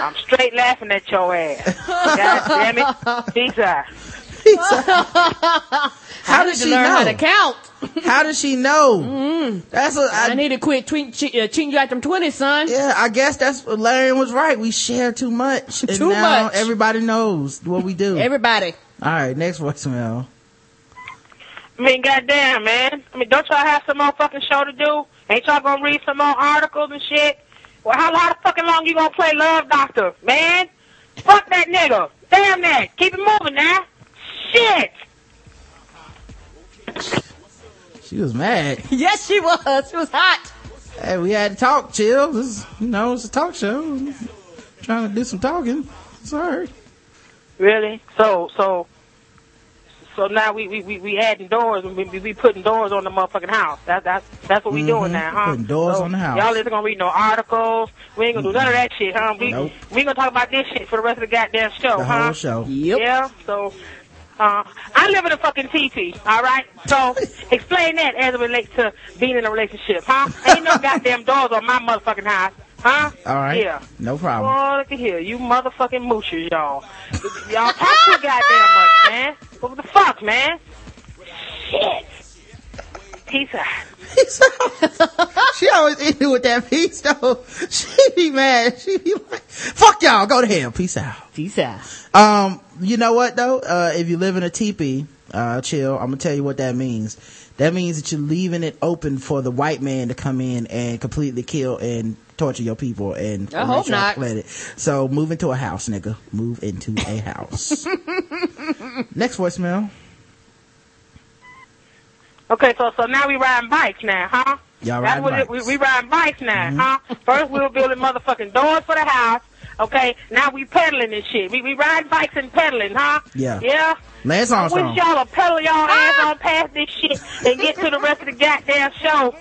I'm straight laughing at your ass. God damn it. Peace out. How I did need she to learn know? how to count. How does she know? That's a, I I, need to quit tweet, che- uh, cheating you like them twenties, son. yeah, I guess that's what Larry was right. We share too much. And Too now much. Everybody knows what we do. Everybody. All right, next voicemail. I mean, goddamn, man. I mean, don't y'all have some more fucking show to do? Ain't y'all gonna read some more articles and shit? Well, how, how the fucking long you gonna play Love Doctor, man? Fuck that nigga. Damn that. Keep it moving now. Shit. She was mad. Yes, she was. She was hot. Hey, we had to talk, chill. This, you know, it's a talk show. Trying to do some talking. Sorry. Really? So, so, so now we we we, we adding doors and we, we we putting doors on the motherfucking house. That that's that's what we doing Mhm, now, huh? putting doors So on the house. Y'all isn't gonna read no articles. We ain't gonna do none of that shit, huh? We Nope. we gonna talk about this shit for the rest of the goddamn show, The huh? whole show. Yep. Yeah. So, uh, I live in a fucking teepee. All right. So explain that as it relates to being in a relationship, huh? Ain't no goddamn doors on my motherfucking house, huh? All right. Yeah. No problem. Oh, look at here. You motherfucking moochers, y'all. y'all talk too goddamn much, man. What the fuck, man? Shit. Peace out. she always end it with that peace though. She be mad. She be like, fuck y'all, go to hell. Peace out. Peace out. Um, you know what though? Uh, if you live in a teepee, uh, chill, I'm gonna tell you what that means. That means that you're leaving it open for the white man to come in and completely kill and torture your people and I hope not. planet. So move into a house, nigga. Move into a house. Next voicemail. Okay, so so now we riding bikes now, huh? Y'all That's riding what it, bikes. we, we riding bikes now, mm-hmm. huh? First we were building motherfucking doors for the house. Okay, now we pedaling and shit. We we ride bikes and pedaling, huh? Yeah. Yeah. Lance I wish y'all would pedal y'all ass ah! on past this shit and get to the rest of the goddamn show.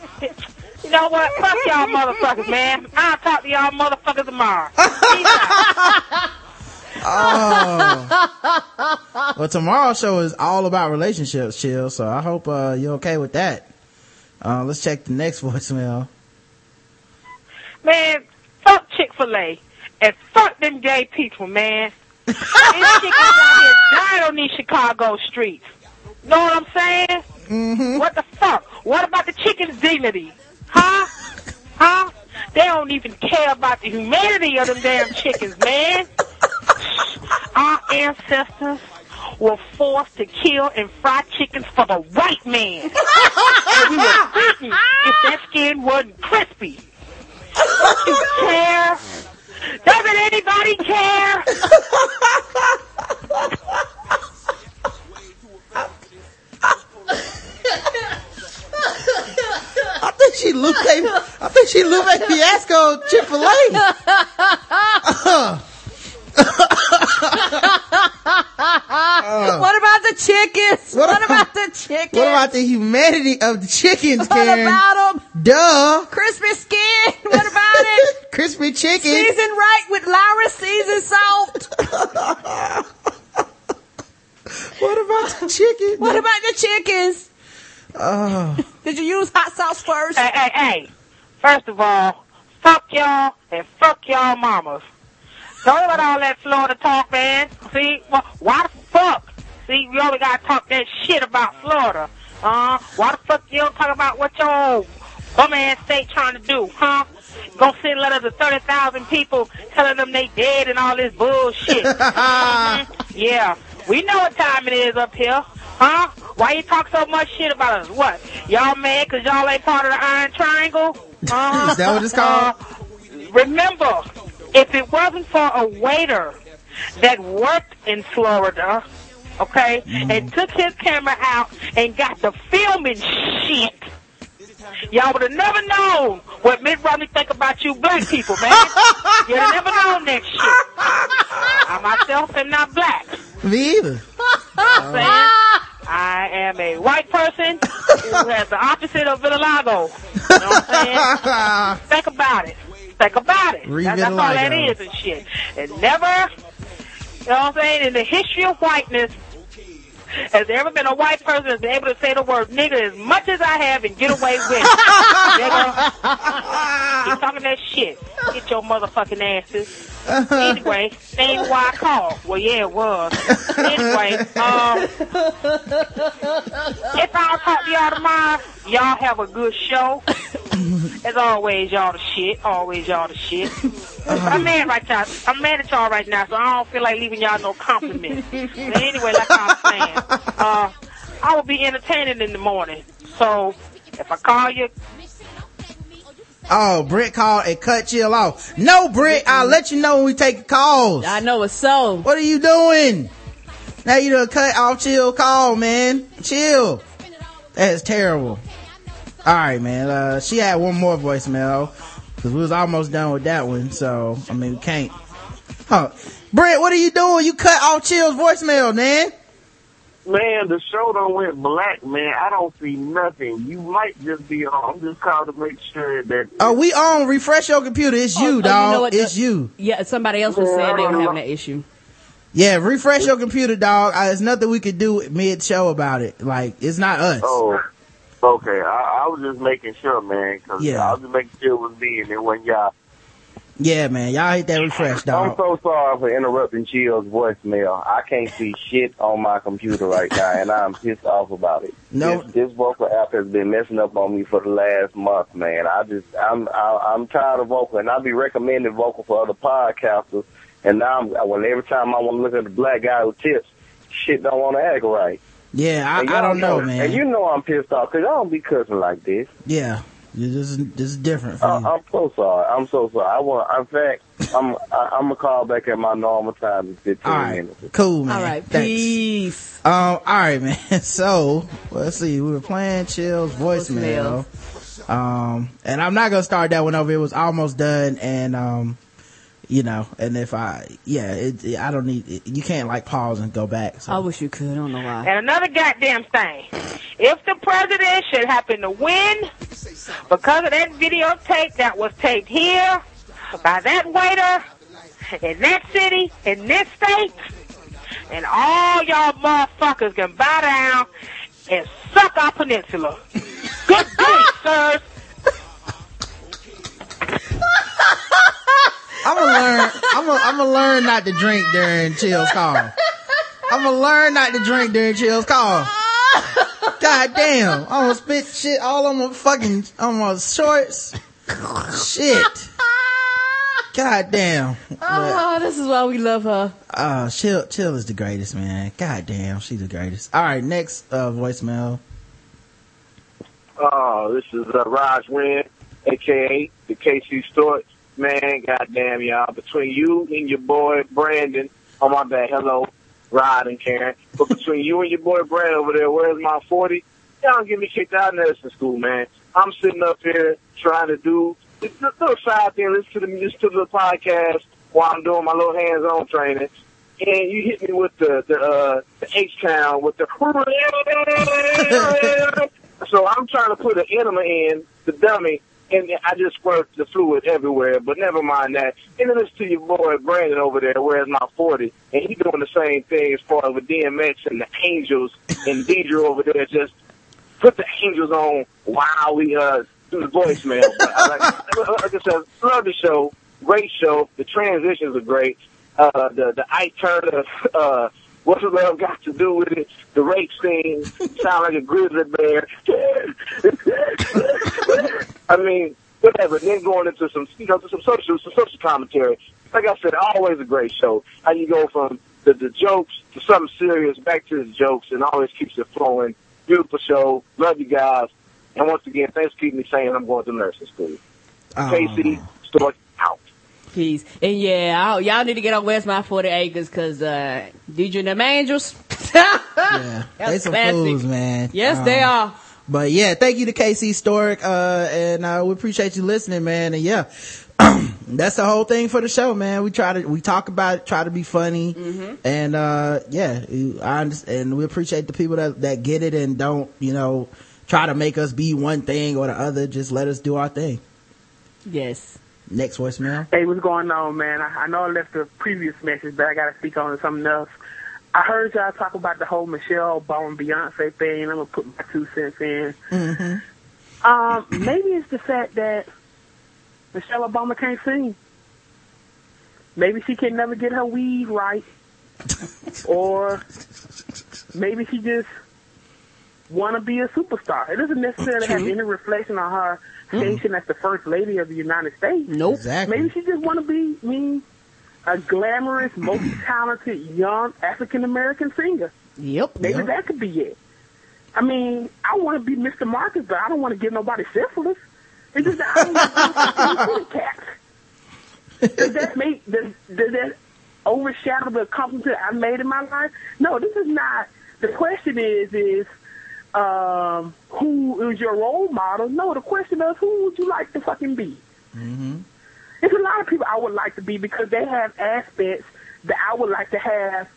You know what? Fuck y'all motherfuckers, man. I'll talk to y'all motherfuckers tomorrow. Oh. well, tomorrow's show is all about relationships, chill. So I hope uh, you're okay with that. Uh, let's check the next voicemail. Man, fuck Chick-fil-A and fuck them gay people, man. These chickens out here dying on these Chicago streets. Know what I'm saying? Mm-hmm. What the fuck? What about the chicken's dignity? Huh? Huh? They don't even care about the humanity of them damn chickens, man. Our ancestors were forced to kill and fry chickens for the white man. and we were beaten if that skin wasn't crispy. Don't you care? Doesn't anybody care? Think she Lupe. I think she Lupe Fiasco Chick Fil A. Uh. what about the chickens? What What, about- about the chickens? What about the humanity of the chickens, What about them? Duh. Crispy skin. What about it? Crispy chicken. Seasoned right with Lawry's seasoned salt. What about the chickens? What about the chickens? Oh. Did you use hot sauce first? Hey, hey, hey. First of all, fuck y'all and fuck y'all mamas. Don't let all that Florida talk, man. See, why the fuck? See, we only gotta talk that shit about Florida. Uh, why the fuck you don't talk about what your bum ass state trying to do, huh? Gonna send letters to 30,000 people telling them they dead and all this bullshit. Mhm. Yeah, we know what time it is up here. Huh? Why you talk so much shit about us? What? Y'all mad cause y'all ain't part of the Iron Triangle? Uh, Is that what it's called? remember, if it wasn't for a waiter that worked in Florida, okay, and took his camera out and got the filming shit, y'all would have never known what Mitt Romney think about you black people, man. You'd have never known that shit. I myself am not black. Me either. You I'm saying? I am a white person who has the opposite of vitiligo. You know what I'm saying? Think about it. Think about it. That- that's all that is and shit. And never, you know what I'm saying, in the history of whiteness, has there ever been a white person that's been able to say the word nigga as much as I have and get away with it? nigga. Keep talking that shit. Get your motherfucking asses. Anyway, ain't why I called. Well, yeah, it was. Anyway, um, if I don't talk to y'all tomorrow, y'all have a good show. As always, y'all the shit. Always y'all the shit. But I'm mad right now. I'm mad at y'all right now, so I don't feel like leaving y'all no compliments. But anyway, like I was saying, uh, I will be entertaining in the morning. So if I call you, Oh, Britt called and cut chill off. No, Britt, I'll let you know when we take calls. I know it's so. What are you doing? Now you done cut off chill call, man. Chill. That is terrible. Alright, man. Uh, she had one more voicemail. Cause we was almost done with that one. So, I mean, we can't. Huh. Britt, what are you doing? You cut off chill's voicemail, man. Man, the show don't went black, man. I don't see nothing. You might just be on. I'm just calling to make sure that. Oh, we on. Refresh your computer. It's you, Oh, dog. you know what? it's The- you. Yeah, somebody else was saying they were having that issue. Yeah, refresh your computer, dog. Uh, There's nothing we could do mid show about it. Like, it's not us. Oh, okay. I, I was just making sure, man. Cause Yeah. I was just making sure it was me and it wasn't y'all. Yeah, man. Y'all hit that refresh, dog. I'm so sorry for interrupting Chill's voicemail. I can't see shit on my computer right now, and I'm pissed off about it. No. this, this Vokle app has been messing up on me for the last month, man. I just, I'm, I, I'm tired of Vokle, and I be recommending Vokle for other podcasters, and now I'm, when every time I want to look at the black guy who tips, shit don't want to act right. Yeah, I, I don't know, man. And you know I'm pissed off because y'all don't be cussing like this. yeah. This is, this is different for I, I'm so sorry. I'm so sorry. I want. In fact, I'm. I, I'm gonna call back at my normal time in 15 All right. minutes. Cool, man. All right, Thanks. peace. Um, all right, man. So, let's see. We were playing Chill's voicemail. Um, and I'm not gonna start that one over. It was almost done. And, um, you know, and if I, yeah, it, it- I don't need, you can't like pause and go back. So. I wish you could. I don't know why. And another goddamn thing. If the president should happen to win because of that videotape that was taped here by that waiter in that city, in this state, and all y'all motherfuckers can bow down and suck our peninsula. Good grief, sirs. I'm gonna learn. I'm gonna, I'm gonna learn not to drink during Chill's call. I'm gonna learn not to drink during Chill's call. God damn! I'm gonna spit shit all on my fucking on my shorts. Shit. God damn. Oh, this is why we love her. Uh, Chill, Chill is the greatest, man. God damn, she's the greatest. All right, next uh voicemail. Oh, this is uh, Raj Wynn, aka the KC Stewart. Man, goddamn y'all. Between you and your boy Brandon, oh my bad, hello, Rod and Karen. But between you and your boy Brandon over there, where's my 40? Y'all don't get me kicked out of nursing school, man. I'm sitting up here trying to do a little side thing, listen to the listen to the podcast while I'm doing my little hands-on training. And you hit me with the the uh the H town with the so I'm trying to put an enema in the dummy, and I just squirt the fluid everywhere. But never mind that. And then listen to your boy Brandon over there. Where's my 40? And he doing the same thing as far as with DMX and the Angels and Deidre over there. Just put the Angels on while we uh do the voicemail. But I like, like I said, love the show. Great show. The transitions are great. Uh, the the Ike Turner. Uh, What's the love got to do with it? The rape scene sound like a grizzly bear. I mean, whatever. Then going into some, you know, some social, some social commentary. Like I said, always a great show. How you go from the, the jokes to something serious, back to the jokes, and always keeps it flowing. Beautiful show. Love you guys. And once again, thanks for keeping me saying I'm going to nursing school. Oh. Casey, Stork, Peace. And yeah, y'all need to get on Where's My 40 Acres because, uh, DJ and them Angels. Yeah, they some classic. fools, man. Yes, Um, they are. But yeah, thank you to KC Stork, uh, and, uh, we appreciate you listening, man. And yeah, that's the whole thing for the show, man. We try to, we talk about it, try to be funny. Mm-hmm. And, uh, yeah, I understand, and we appreciate the people that, that get it and don't, you know, try to make us be one thing or the other. Just let us do our thing. Yes. Next voicemail. Hey, what's going on, man? I, I know I left a previous message, but I got to speak on something else. I heard y'all talk about the whole Michelle Obama Beyonce thing. I'm gonna put my two cents in. Mm-hmm. Um, maybe it's the fact that Michelle Obama can't sing. Maybe she can never get her weave right, or maybe she just want to be a superstar. It doesn't necessarily have any reflection on her station as the first lady of the United States. Nope. Exactly. Maybe she just want to be, I mean, a glamorous, multi-talented, young African American singer. Yep. Maybe Yep. that could be it. I mean, I want to be Mr. Marcus, but I don't want to give nobody syphilis. It's just that I don't want to be cats. Does that make does, does that overshadow the accomplishment I made in my life? No, this is not. The question is is um, who is your role model? No, the question is who would you like to fucking be? Mm-hmm. There's a lot of people I would like to be because they have aspects that I would like to have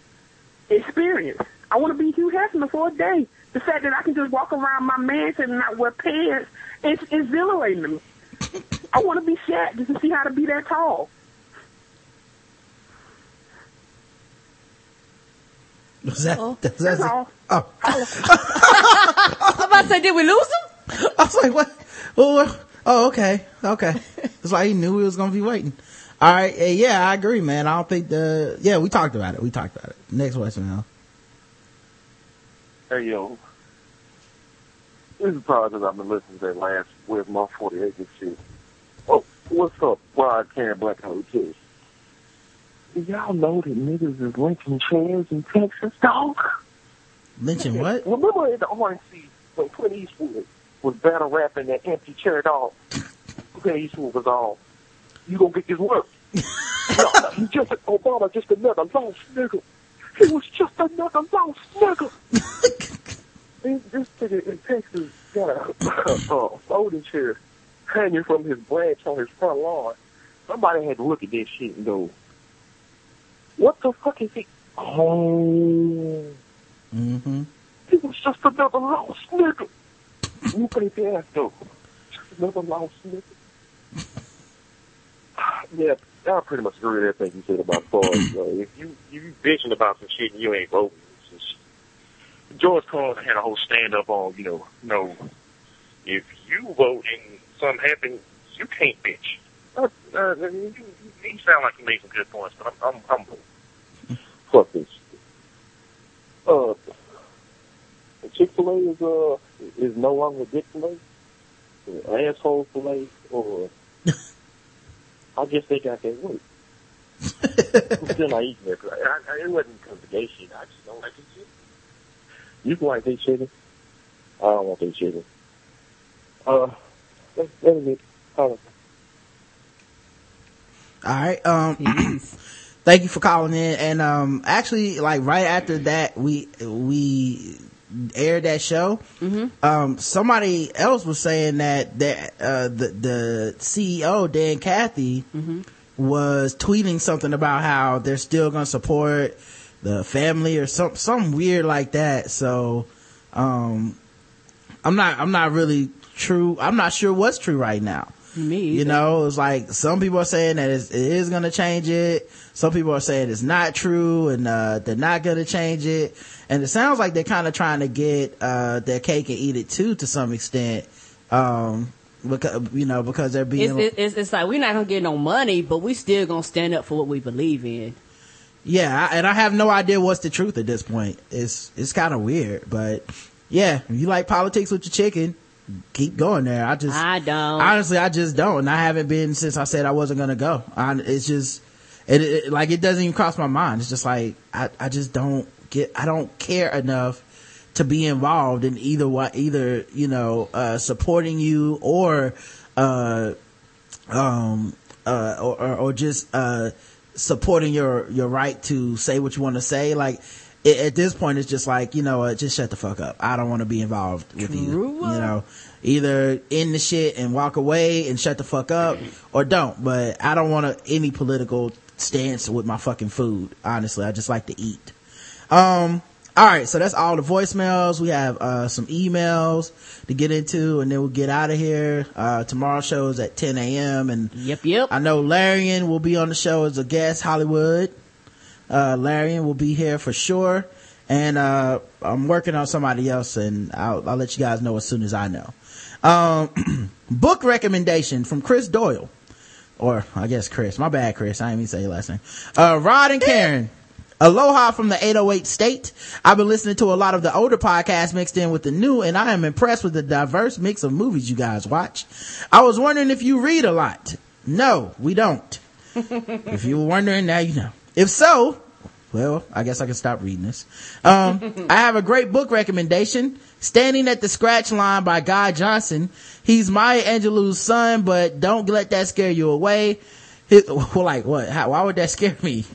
experience. I want to be Hugh Hefner for a day. The fact that I can just walk around my mansion and not wear pants, it's exhilarating to me. I want to be Shaq just to see how to be that tall. Was that, Uh-oh. that's, That's that's all. oh. I'm about to say, did we lose him? I was like, what? Oh, oh, okay, okay. It's like he knew we was gonna be waiting. All right, eh, yeah, I agree, man. I don't think the yeah we talked about it. We talked about it. Next voicemail. Hey yo, this is probably because I've been listening to that last with my 40 acres shit. Oh, what's up, Rod Karen Black Hotels? Do y'all know that niggas is lynching chairs in Texas, dog? Mention what? Remember in the RNC when Clint Eastwood was battle rapping that empty chair dog? Clint Eastwood was all, you gonna get this work. no, no, he just, Obama just another lost nigga. He was just another lost nigga. this, this nigga in Texas got a, a folding chair hanging from his branch on his front lawn. somebody had to look at this shit and go, what the fuck is it? Oh, Mm-hmm. it was just another lost nigga. You played the ass though. Just another lost nigga. yeah, I pretty much agree with everything you said about Floyd. Uh, if you you bitching about some shit and you ain't voting, it's just George Carlin had a whole stand up on, you know, no, if you vote and something happens, you can't bitch. Uh, uh, you, you sound like you made some good points, but I'm, I'm humble. Fuck this. Uh, Chick Fil A is uh is no longer Dick Fil A, asshole Fil A, or I guess they got that work. I'm still not eating it. I, I, it wasn't because of gay shit. I just don't like this shit. You can like this chicken. I don't want this chicken. Uh, let, let me get. Uh, All right. Um, thank you for calling in. And, um, actually, like right after that, we, we aired that show. Um, somebody else was saying that, that, uh, the, the CEO, Dan Cathy, was tweeting something about how they're still going to support the family or some, some weird like that. So, um, I'm not, I'm not really true. I'm not sure what's true right now. Me, You know, it's like some people are saying that it's, it is going to change it. Some people are saying it's not true and, uh, they're not going to change it. And it sounds like they're kind of trying to get, uh, their cake and eat it too to some extent. Um, because, you know, because they're being, It's, it's, it's like we're not gonna get no money, but we still gonna stand up for what we believe in. yeah, I- and I have no idea what's the truth at this point. It's, it's kind of weird, but yeah, you like politics with your chicken, keep going there. I just, I don't. honestly, I just don't. And I haven't been since I said I wasn't going to go. I, it's just, it, it, like, it doesn't even cross my mind. It's just like, I, I just don't get, I don't care enough to be involved in either what, either, you know, uh, supporting you or, uh, um, uh, or, or, or just, uh, supporting your, your right to say what you want to say. Like, it, at this point, it's just like, you know, uh, just shut the fuck up. I don't want to be involved with you. You know, either end the shit and walk away and shut the fuck up or don't. But I don't want to, any political stance with my fucking food. Honestly, I just like to eat. Um, all right. So that's all the voicemails. We have, uh, some emails to get into and then we'll get out of here. Uh, tomorrow's show is at 10 a.m. and Yep, yep. I know Larian will be on the show as a guest, Hollywood. Uh, Larian will be here for sure. And, uh, I'm working on somebody else and I'll, I'll let you guys know as soon as I know. Um, book recommendation from Chris Doyle. Or, I guess Chris. My bad, Chris. I didn't even say your last name. Uh, Rod and Karen. Aloha from the 808 state. I've been listening to a lot of the older podcasts mixed in with the new, and I am impressed with the diverse mix of movies you guys watch. I was wondering if you read a lot. No, we don't. if you were wondering, now you know. If so, well, I guess I can stop reading this. Um, I have a great book recommendation. Standing at the Scratch Line by Guy Johnson. He's Maya Angelou's son, but don't let that scare you away. Well, like what? How, why would that scare me?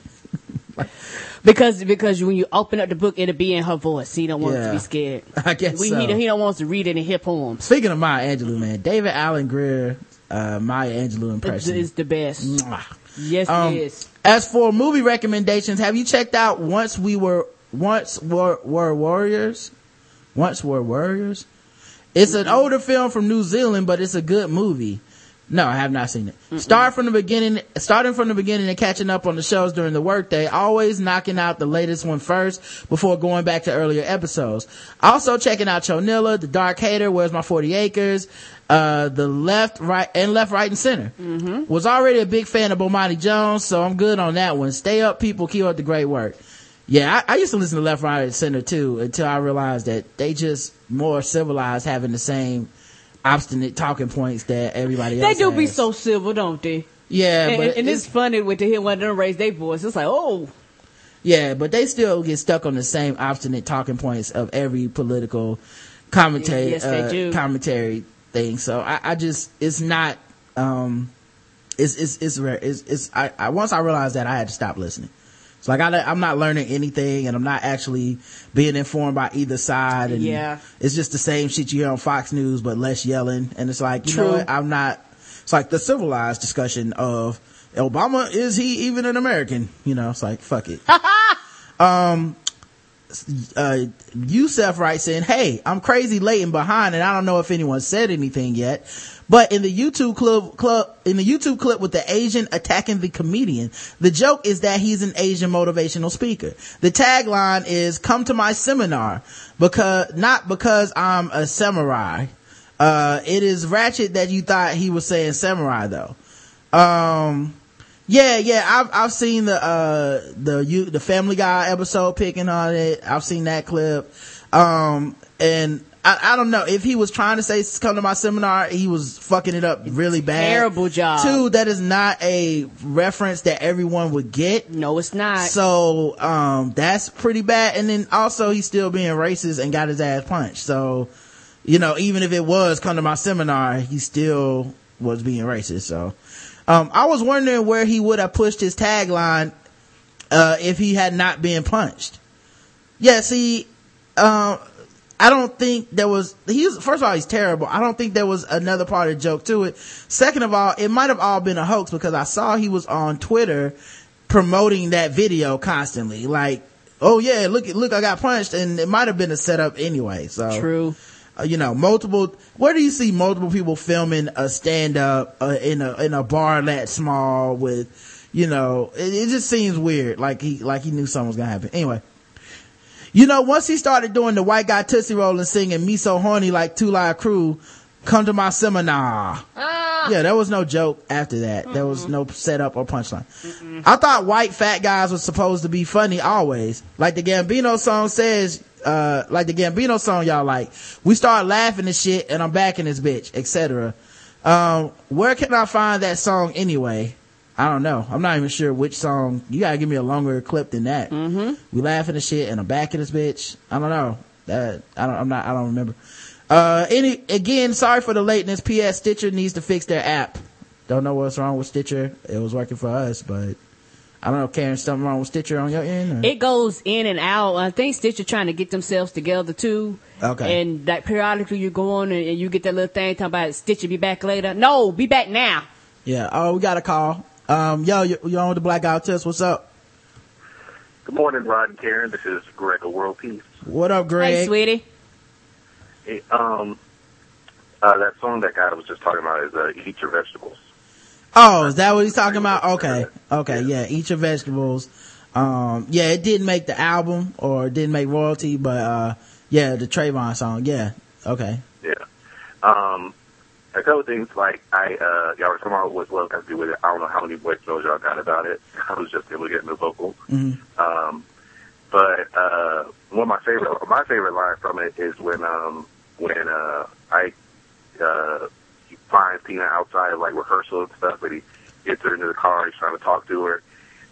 Because because when you open up the book, it'll be in her voice. He don't want Yeah. to be scared. I guess we, so. he, he don't want to read it in hip poems. Speaking of Maya Angelou, man, David Alan Grier, uh, Maya Angelou impression. is the best. Mwah. Yes, Um, it is. As for movie recommendations, have you checked out Once We Were, Once Were, were Warriors? Once Were Warriors? It's an older film from New Zealand, but it's a good movie. No, I have not seen it. Start from the beginning, starting from the beginning and catching up on the shows during the workday, always knocking out the latest one first before going back to earlier episodes. Also checking out Chonilla, The Dark Hater, Where's My 40 Acres, uh, the left, right, and left, right, and center. Was already a big fan of Bomani Jones, so I'm good on that one. Stay up, people. Keep up the great work. Yeah, I, I used to listen to left, right, and center too until I realized that they just more civilized having the same obstinate talking points that everybody else. They do be so civil, don't they? Yeah, and, but and, it's, it's- funny with to hear one of them raise their voice. It's like, oh, Yeah, but they still get stuck on the same obstinate talking points of every political commentary, Yes, they uh, do. commentary thing. So I, I just, it's not, um, it's, it's, it's rare. It's, it's, I, I, once I realized that I had to stop listening. It's like I, I'm not learning anything and I'm not actually being informed by either side. And Yeah. it's just the same shit you hear on Fox News, but less yelling. And it's like, you know True. what? I'm not, it's like the civilized discussion of Obama, is he even an American? You know, it's like, fuck it. um, uh, Yusef writes in, Hey, I'm crazy late and behind and I don't know if anyone said anything yet, but in the YouTube clip, club, in the YouTube clip with the Asian attacking the comedian, the joke is that he's an Asian motivational speaker. The tagline is, come to my seminar because, not because I'm a samurai. Uh, it is ratchet that you thought he was saying samurai though. Um, yeah, yeah, I've, I've seen the, uh, the, you, the Family Guy episode picking on it. I've seen that clip. Um, and I, I don't know if he was trying to say come to my seminar, he was fucking it up really bad. Terrible job. Two, that is not a reference that everyone would get. No, it's not. So, um, that's pretty bad. And then also he's still being racist and got his ass punched. So, you know, even if it was come to my seminar, he still was being racist. So, um, I was wondering where he would have pushed his tagline, uh, if he had not been punched. Yeah, see, um, I don't think there was, he's, first of all, he's terrible. I don't think there was another part of the joke to it. Second of all, it might have all been a hoax because I saw he was on Twitter promoting that video constantly. Like, oh yeah, look, look, I got punched and it might have been a setup anyway. So. True. Uh, you know, multiple, where do you see multiple people filming a stand up uh, in a, in a bar that small with, you know, it, it just seems weird. Like he, like he knew something was gonna happen. Anyway. You know, once he started doing the white guy Tootsie Roll and singing Me So Horny like Two Live Crew, come to my seminar. Yeah, there was no joke after that. There was no setup or punchline. I thought white fat guys were supposed to be funny always. Like the Gambino song says, uh, like the Gambino song y'all like, we start laughing and shit and I'm back in this bitch, etc. Um, where can I find that song anyway? I don't know. I'm not even sure which song. You gotta give me a longer clip than that. Mm-hmm. We laughing and shit and I'm back in this bitch. I don't know. That, I don't, I'm not, I don't remember. Uh, any, again, sorry for the lateness. PS Stitcher needs to fix their app. Don't know what's wrong with Stitcher. It was working for us, but I don't know, Karen, something wrong with Stitcher on your end? Or? It goes in and out. I think Stitcher trying to get themselves together too. Okay. And like periodically you go on and, and you get that little thing talking about Stitcher be back later. No, be back now. Yeah. Oh, we got a call. Um, yo, you, you on with the Black Guy Test? What's up? Good morning, Rod and Karen. This is Greg of World Peace. What up, Greg? Hey, sweetie. Hey, um, uh, that song that guy was just talking about is uh, "Eat Your Vegetables." Oh, is that what he's talking about? Okay. Okay. Yeah. Eat your vegetables. Um, yeah, it didn't make the album or it didn't make royalty, but, uh, yeah, the Trayvon song. Yeah. Okay. Yeah. Um, a couple things like I, uh, y'all were talking about what love got to do with it. I don't know how many voice notes y'all got about it. I was just able to get in the Vokle. Mm-hmm. Um, but uh, one of my favorite, my favorite line from it is when um, when uh, I uh, finds Tina outside of like rehearsal and stuff, but he gets her into the car. He's trying to talk to her.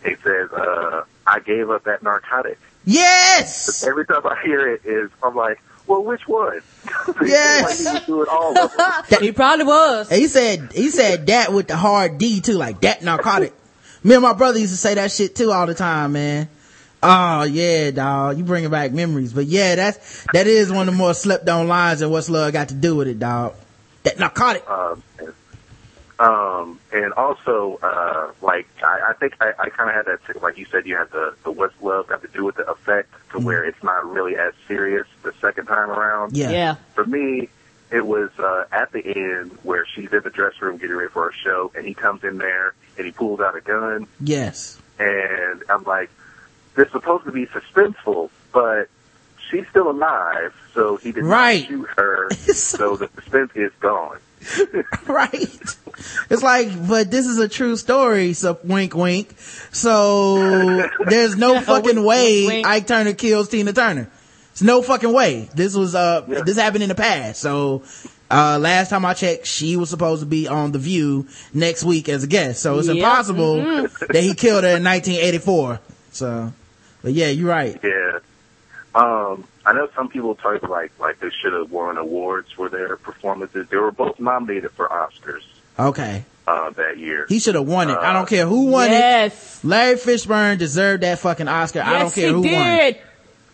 He says, uh, "I gave up that narcotic." Yes. Every time I hear it, is I'm like, "Well, which one?" Yes. like he was all he probably was. He said, he said that with the hard D too, like that narcotic. Me and my brother used to say that shit too all the time, man. Oh yeah, dog. You bringing back memories. But yeah, that's, that is one of the more slept on lines and what's love got to do with it, dog. That narcotic. Um, and, um, and also, uh, like, I, I think I, I kind of had that, like you said, you had the, the what's love got to do with the effect to where it's not really as serious the second time around. Yeah. Yeah. For me, it was, uh, at the end where she's in the dressing room getting ready for a show and he comes in there and he pulls out a gun Yes. and I'm like, this is supposed to be suspenseful, but she's still alive, so he did Right. not shoot her, so the suspense is gone. right. It's like, but this is a true story, so wink wink. So there's no fucking Wink, way wink, wink. Ike Turner kills Tina Turner. It's no fucking way. This was, uh, this happened in the past. So, uh, last time I checked, she was supposed to be on The View next week as a guest. So it's Yep. impossible Mhm. that he killed her in 1984. So, but yeah, you're right. Yeah. Um, I know some people talk like like they should have won awards for their performances. They were both nominated for Oscars Okay. uh, that year. He should have won it. I Uh, don't care who won it. Yes. Larry Fishburne deserved that fucking Oscar. I don't Yes, care he who won it. did.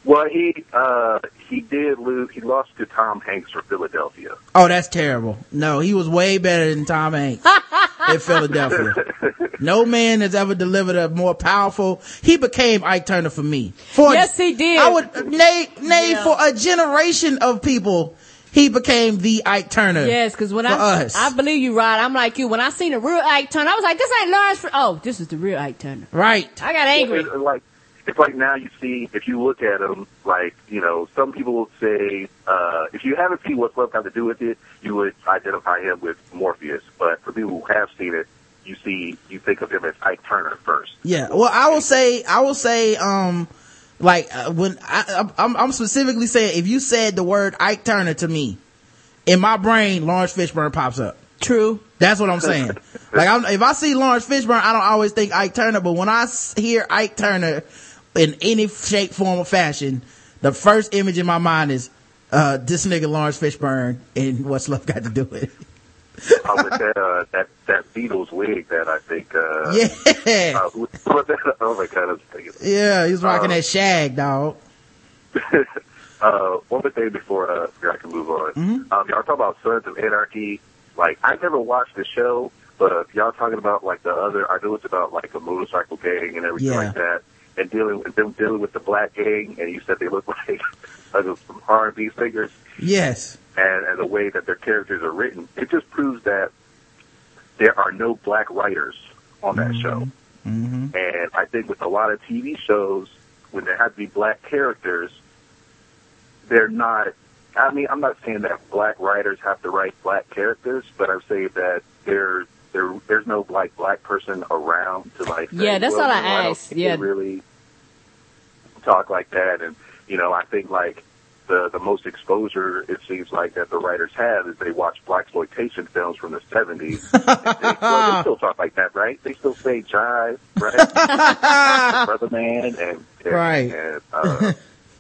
Well, he uh, he did lose. He lost to Tom Hanks for Philadelphia. Oh, that's terrible. No, he was way better than Tom Hanks. in Philadelphia. No man has ever delivered a more powerful. He became Ike Turner for me. For Yes, he did. I would nay nay Yeah. for a generation of people. He became the Ike Turner. Yes, because when for I us. I believe you, Rod. I'm like you. When I seen the real Ike Turner, I was like, this ain't Laurence. Fr- oh, this is the real Ike Turner. right. I got angry. It's like it's like now you see if you look at him like you know some people will say uh, if you haven't seen what's love got to do with it you would identify him with Morpheus but for people who have seen it you see you think of him as Ike Turner first Yeah. Well, I will say, I will say, um, like uh, when I, I'm, I'm specifically saying, if you said the word Ike Turner to me, in my brain, Laurence Fishburne pops up. True. That's what I'm saying. like, I'm, if I see Laurence Fishburne, I don't always think Ike Turner, but when I hear Ike Turner in any shape, form, or fashion, the first image in my mind is, uh, this nigga Laurence Fishburne and what's love got to do with it. with that uh, that that Beatles wig that I think uh, Yeah. uh, what that, oh my god I was thinking Yeah, he's rocking that shag, dog. uh, one more thing before uh, I can move on. Mhm. Um, y'all talk about Sons of Anarchy. Like I never watched the show, but uh, y'all talking about like the other. I know it's about like a motorcycle gang and everything Yeah. like that, and dealing with them dealing with the black gang. And you said they look like like some R and B singers, Yes. and and the way that their characters are written, it just proves that there are no black writers on that show. Mm-hmm. And I think with a lot of TV shows, when there have to be black characters, they're not. I mean, I'm not saying that black writers have to write black characters, but I'm saying that there, there, there's no like black person around to like. say, Yeah, that's well, all I you know, don't asked. Yeah. they really talk like that, and you know, I think like the the most exposure it seems like that the writers have is they watch black exploitation films from the 70s. they, well, they still talk like that, right? They still say jive, right? Brother man and, and Right. and uh,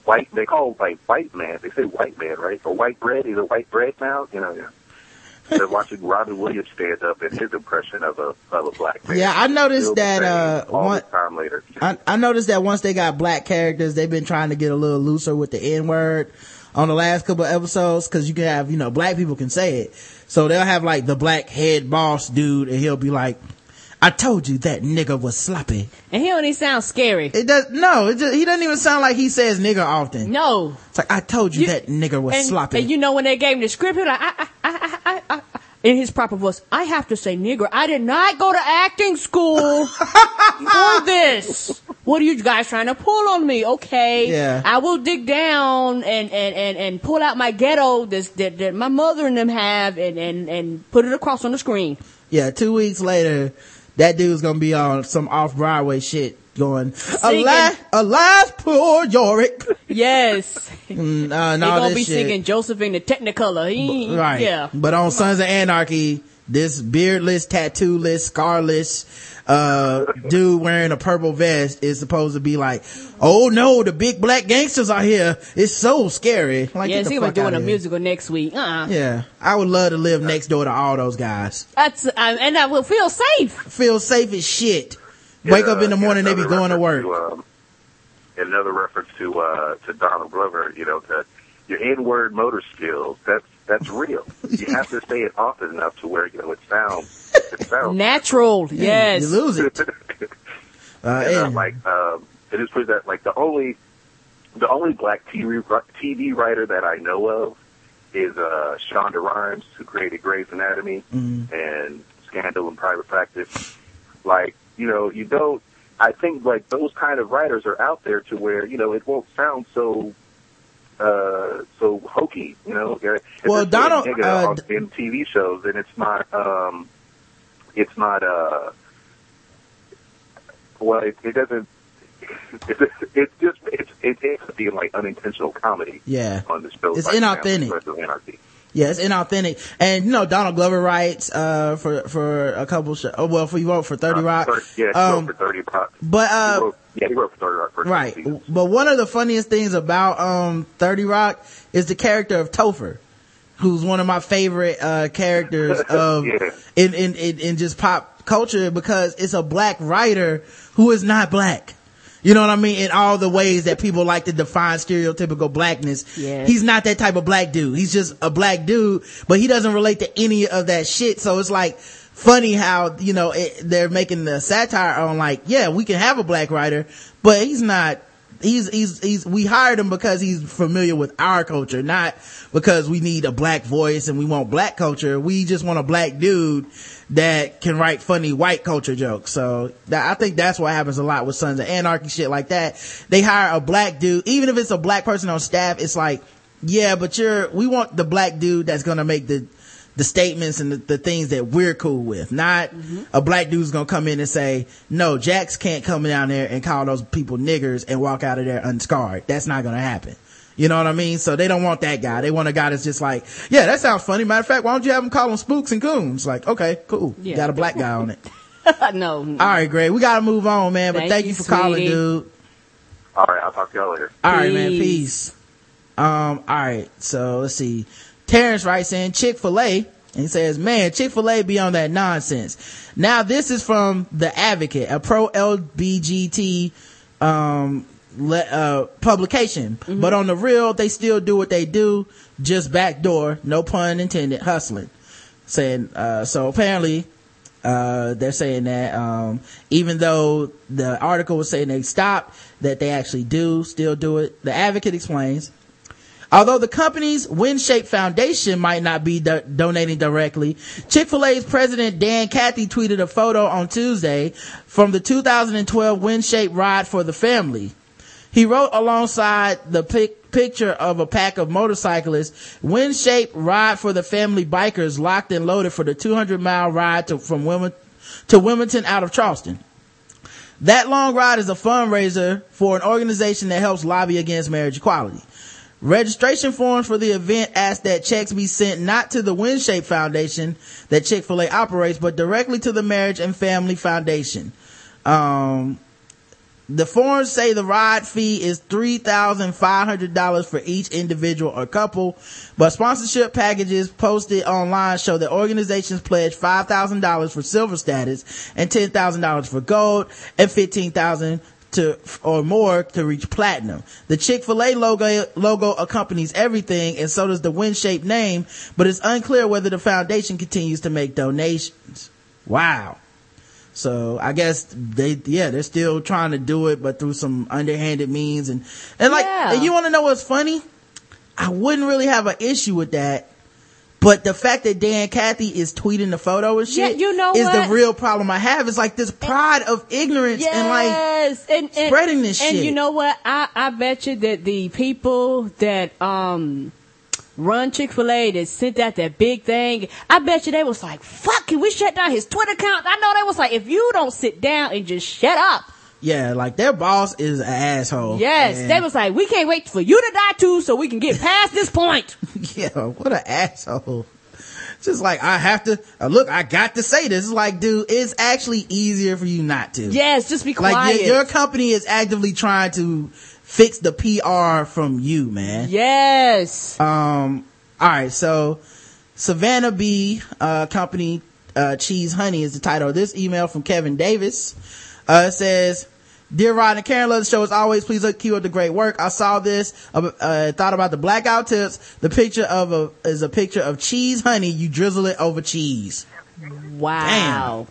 white. They call like white man. They say white man, right? Or white bread. Either white bread now, you know. Yeah. They're watching Robin Williams stand up and his impression of a of a black man. Yeah, I noticed that, uh, one- time later. I, I noticed that once they got black characters, they've been trying to get a little looser with the N word on the last couple of episodes because you can have, you know, black people can say it. So they'll have like the black head boss dude and he'll be like, I told you that nigga was sloppy. And he don't even sound scary. It does, no, it just, he doesn't even sound like he says nigga often. No. It's like, I told you, that nigga was and, sloppy. And you know when they gave him the script, he was like, I, I, I, I, I, I, in his proper voice, I have to say nigger. I did not go to acting school for this. What are you guys trying to pull on me? Okay. Yeah. I will dig down and, and, and, and pull out my ghetto this, that, that my mother and them have and, and, and put it across on the screen. yeah, two weeks later, that dude's gonna be on some off Broadway shit going, Singing. alas, alas, poor Yorick. Yes. Mm, uh, He no, gonna be shit. singing Josephine the Technicolor. He, Right. Yeah. But on Sons of Anarchy, this beardless, tattoo-less, scarless, uh, dude wearing a purple vest is supposed to be like, oh no, the big black gangsters are here. It's so scary. Like, yes, get the he was doing a here. musical next week. Uh-uh. Yeah. I would love to live next door to all those guys. That's, uh, and I will feel safe. Feel safe as shit. Wake up in the Yeah, morning, they be going to reference work. um, another reference to uh, to Donald Glover, you know, that your N-word motor skills. That's that's real. you have to say it often enough to where you know it sounds it sounds Natural. Yes. You lose it. Uh, and, uh, and- like um, it is pretty that like the only the only black TV ri- TV writer that I know of is uh, Shonda Rhimes, who created Grey's Anatomy Mhm. and Scandal and Private Practice. Like you know, you don't. I think like those kind of writers are out there to where you know it won't sound so uh so hokey. You know, if Well, Donald, uh, on, in TV shows, and it's not um it's not uh well it, it doesn't it's, it's just it's it ends up being like unintentional comedy Yeah. on the show. It's like inauthentic. Yeah, it's inauthentic. And you know, Donald Glover writes, uh, for, for a couple shows. Oh, well, for you wrote for 30 Rock. Uh, yeah, Um, for Thirty Rock. but, uh, yeah, he wrote for Thirty Rock for right. But one of the funniest things about, um, 30 Rock is the character of Topher, who's one of my favorite, uh, characters of, Yeah. in, in, in, in just pop culture because it's a black writer who is not black. You know what I mean? In all the ways that people like to define stereotypical blackness. Yes. He's not that type of black dude. He's just a black dude, but he doesn't relate to any of that shit. So it's like, funny how, you know, it, they're making the satire on like, yeah, we can have a black writer, but he's not, he's, he's, he's, we hired him because he's familiar with our culture, not because we need a black voice and we want black culture. We just want a black dude that can write funny white culture jokes. So that, I think that's what happens a lot with Sons of Anarchy shit like that. They hire a black dude, even if it's a black person on staff, it's like, yeah, but you're, we want the black dude that's gonna make the, the statements and the, the things that we're cool with. Not a black dude's gonna come in and say, no, Jax can't come down there and call those people niggers and walk out of there unscarred. That's not gonna happen. You know what I mean? So they don't want that guy. They want a guy that's just like, yeah, that sounds funny. Matter of fact, why don't you have them call them spooks and coons? Like, okay, cool. Yeah. Got a black guy on it. no. All right, great. We gotta move on, man. But Thank thank, you, you, for calling, dude. All right, I'll talk to y'all later. All right, man. Peace. Peace. Um, all right. So let's see. Terrence writes in Chick-fil-A and says, man, Chick-fil-A be on that nonsense. Now this is from The Advocate, a pro LBGT, um, le- uh, publication. But on the real, they still do what they do, just backdoor, no pun intended, hustling. Saying, uh, so apparently, uh, they're saying that, um, even though the article was saying they stopped, that they actually do still do it. The advocate explains, Although the company's WinShape Foundation might not be do- donating directly, Chick-fil-A's president Dan Cathy tweeted a photo on Tuesday from the 2012 WinShape ride for the family. He wrote alongside the pic- picture of a pack of motorcyclists, WinShape ride for the family bikers locked and loaded for the 200 mile ride to, from to Wilmington out of Charleston. That long ride is a fundraiser for an organization that helps lobby against marriage equality. Registration forms for the event ask that checks be sent not to the WinShape Foundation that Chick-fil-A operates, but directly to the Marriage and Family Foundation. Um, the forms say the ride fee is $3,500 for each individual or couple, but sponsorship packages posted online show that organizations pledge $5,000 for silver status and $10,000 for gold and 15000 to or more to reach platinum. The Chick-fil-A logo logo accompanies everything and so does the WinShape name, but it's unclear whether the foundation continues to make donations. Wow. So I guess they, yeah, they're still trying to do it, but through some underhanded means. And, and like, Yeah. and you want to know what's funny? I wouldn't really have an issue with that. But the fact that Dan Cathy is tweeting the photo and Yeah, shit you know is what? the real problem I have. It's like this pride of ignorance and like, and, and spreading this and shit. And you know what? I I bet you that the people that um run Chick Fil A that sent out that big thing, I bet you they was like, "Fuck, can we shut down his Twitter account?" I know they was like, "If you don't sit down and just shut up." Yeah, like their boss is an asshole. Yes, And- they was like, "We can't wait for you to die too, so we can get past this point." yeah, what an asshole. Just like, I have to, uh, look, I got to say this. It's like, dude, it's actually easier for you not to. yes, just be quiet. Like, your, your company is actively trying to fix the PR from you, man. yes. Um, alright, so, Savannah B, uh, company, uh, Cheese Honey is the title of this email from Kevin Davis. Uh, it says, Dear Rod and Karen, love the show as always. Please look keep up the great work. I saw this, uh, uh, thought about the blackout tips. The picture of a, is a picture of cheese honey. You drizzle it over cheese. Wow.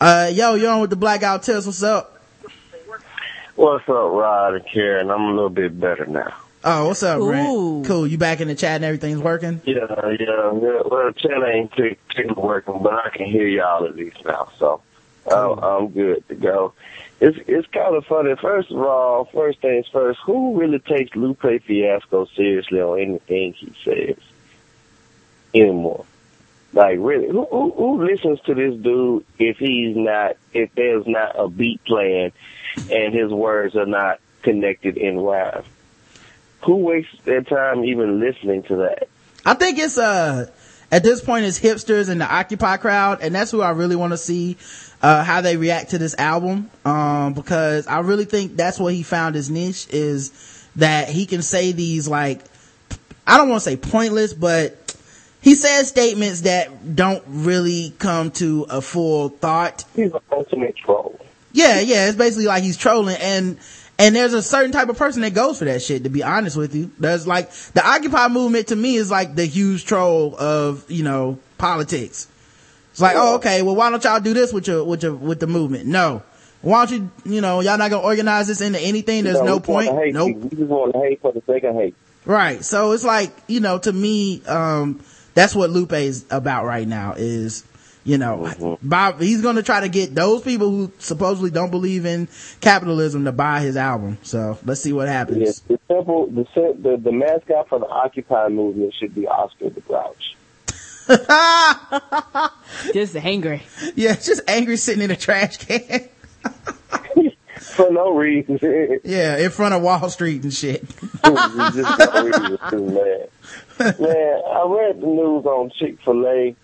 Uh, yo, you're on with the blackout tips. What's up? What's up, Rod and Karen? I'm a little bit better now. Oh, what's up, Ooh. Brent? Cool. You back in the chat and everything's working? Yeah, yeah, yeah. Well, the chat ain't particularly working, but I can hear y'all at least now, so uh, I'm good to go. It's it's kind of funny. First of all, first things first, who really takes Lupe Fiasco seriously on anything he says anymore? Like, really, who, who who listens to this dude if he's not if there's not a beat playing and his words are not connected in rhyme? Who wastes their time even listening to that? I think it's, uh, at this point it's hipsters and the Occupy crowd, and that's who I really want to see, uh, how they react to this album. Um, because I really think that's what he found his niche is that he can say these like, I don't want to say pointless, but he says statements that don't really come to a full thought. He's an ultimate troll. Yeah, yeah, it's basically like he's trolling and, and there's a certain type of person that goes for that shit, to be honest with you. There's like, the Occupy movement to me is like the huge troll of, you know, politics. It's like, oh, okay, well, why don't y'all do this with your, with your, with the movement? No. Why don't you, you know, y'all not gonna organize this into anything? There's no wanna point. Nope. people. We just want to hate for the sake of hate. Right. So it's like, you know, to me, um, that's what Lupe is about right now is, you know, mm-hmm. Bob, he's going to try to get those people who supposedly don't believe in capitalism to buy his album. So let's see what happens. Yes, the simple, the, the the mascot for the Occupy movement should be Oscar the Grouch. Just angry. Yeah, just angry sitting in a trash can. For no reason. yeah, in front of Wall Street and shit. just no reason, man. Man, I read the news on Chick Fil A,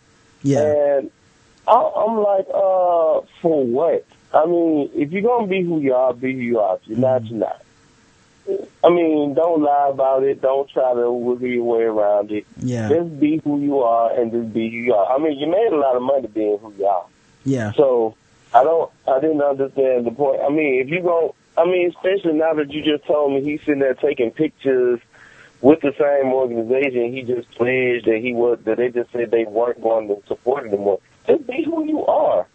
Yeah. and I, I'm like, uh, for what? I mean, if you're gonna be who you are, be who you are. If you're not, you're not. I mean, don't lie about it. Don't try to wiggle your way around it. Yeah. Just be who you are and just be who you are. I mean, you made a lot of money being who you are. Yeah. So I don't, I didn't understand the point. I mean, if you go, I mean, especially now that you just told me he's sitting there taking pictures with the same organization, he just pledged that he was, that they just said they weren't going to support it anymore. Just be who you are.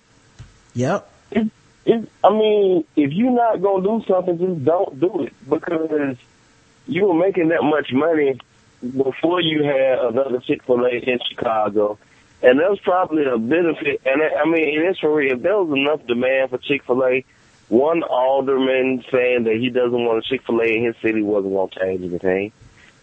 Yep. It, it, I mean, if you're not gonna do something, just don't do it because you were making that much money before you had another Chick Fil A in Chicago, and that was probably a benefit. And I I mean, and it's for real. If there was enough demand for Chick Fil A, one alderman saying that he doesn't want a Chick Fil A in his city wasn't gonna change anything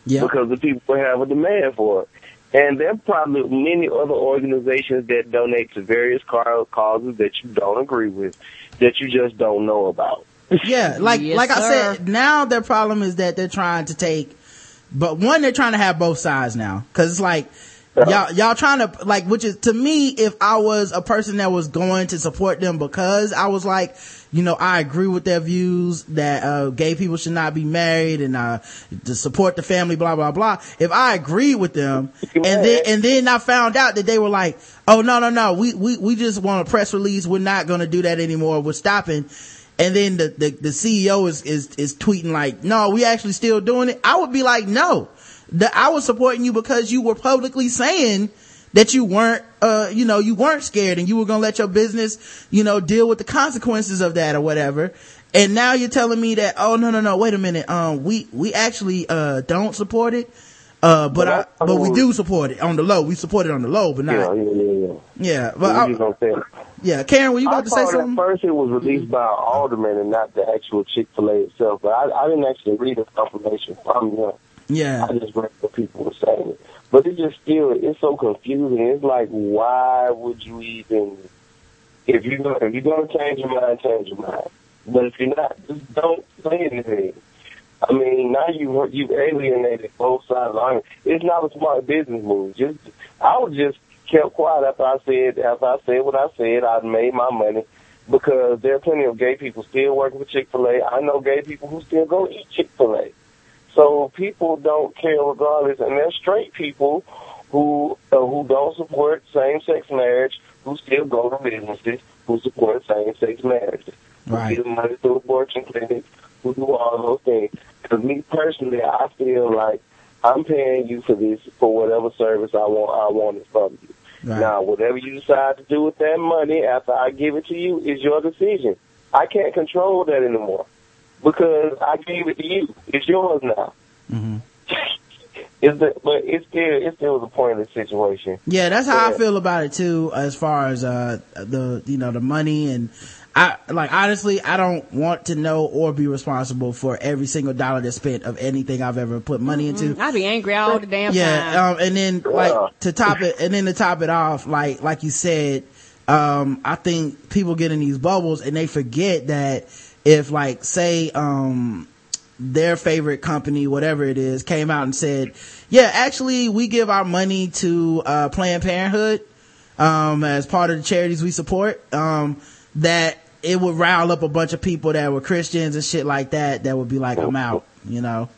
Yeah. because the people have a demand for it. And there are probably many other organizations that donate to various car- causes that you don't agree with, that you just don't know about. Yeah, like Yes, like I sir. said, now their problem is that they're trying to take, but one they're trying to have both sides now because it's like y'all y'all trying to like, which is to me, if I was a person that was going to support them because I was like, you know, I agree with their views that uh, gay people should not be married and uh, to support the family, blah blah blah. If I agree with them, and then and then I found out that they were like, oh no no no, we we we just want a press release. We're not going to do that anymore. We're stopping and then the, the, the CEO is, is, is tweeting like, no, we actually still doing it. I would be like, no, the, I was supporting you because you were publicly saying that you weren't, uh, you know, you weren't scared and you were going to let your business, you know, deal with the consequences of that or whatever. And now you're telling me that, oh, no, no, no, wait a minute. Um, we, we actually, uh, don't support it. Uh, but I, but we do support it on the low. We support it on the low, but not. Yeah, yeah, yeah, yeah. Yeah, But I, just gonna say, yeah, Karen, were you about I to say something? At first, it was released by an alderman and not the actual Chick Fil A itself. But I, I didn't actually read the confirmation from them. Yeah. I just read what people were saying. But it just still, it's so confusing. It's like, why would you even, if you're gonna, if you're gonna change your mind, change your mind. But if you're not, just don't say anything. I mean, now you you've alienated both sides the argument. It's not a smart business move. Just I would just kept quiet after I said after I said what I said. I made my money because there are plenty of gay people still working for Chick Fil A. I know gay people who still go eat Chick Fil A. So people don't care regardless, and there's straight people who uh, who don't support same sex marriage who still go to businesses who support same sex marriage. Right. Who give money to abortion clinics, who do all those things. Because me personally, I feel like I'm paying you for this for whatever service I want. I want it from you. Right. Now, whatever you decide to do with that money after I give it to you is your decision. I can't control that anymore because I gave it to you. It's yours now. Mhm. It's the, but it's still it's still the pointless situation. Yeah, that's how I feel about it too, as far as, uh, the, you know, the money and I, like, honestly, I don't want to know or be responsible for every single dollar that's spent of anything I've ever put money into. I'd be angry all the damn time. Yeah, um, and then like to top it, and then to top it off, like like you said, um, I think people get in these bubbles and they forget that if like say um their favorite company, whatever it is, came out and said, "Yeah, actually, we give our money to uh, Planned Parenthood um, as part of the charities we support." Um, that it would rile up a bunch of people that were Christians and shit like that. That would be like, "I'm out," you know.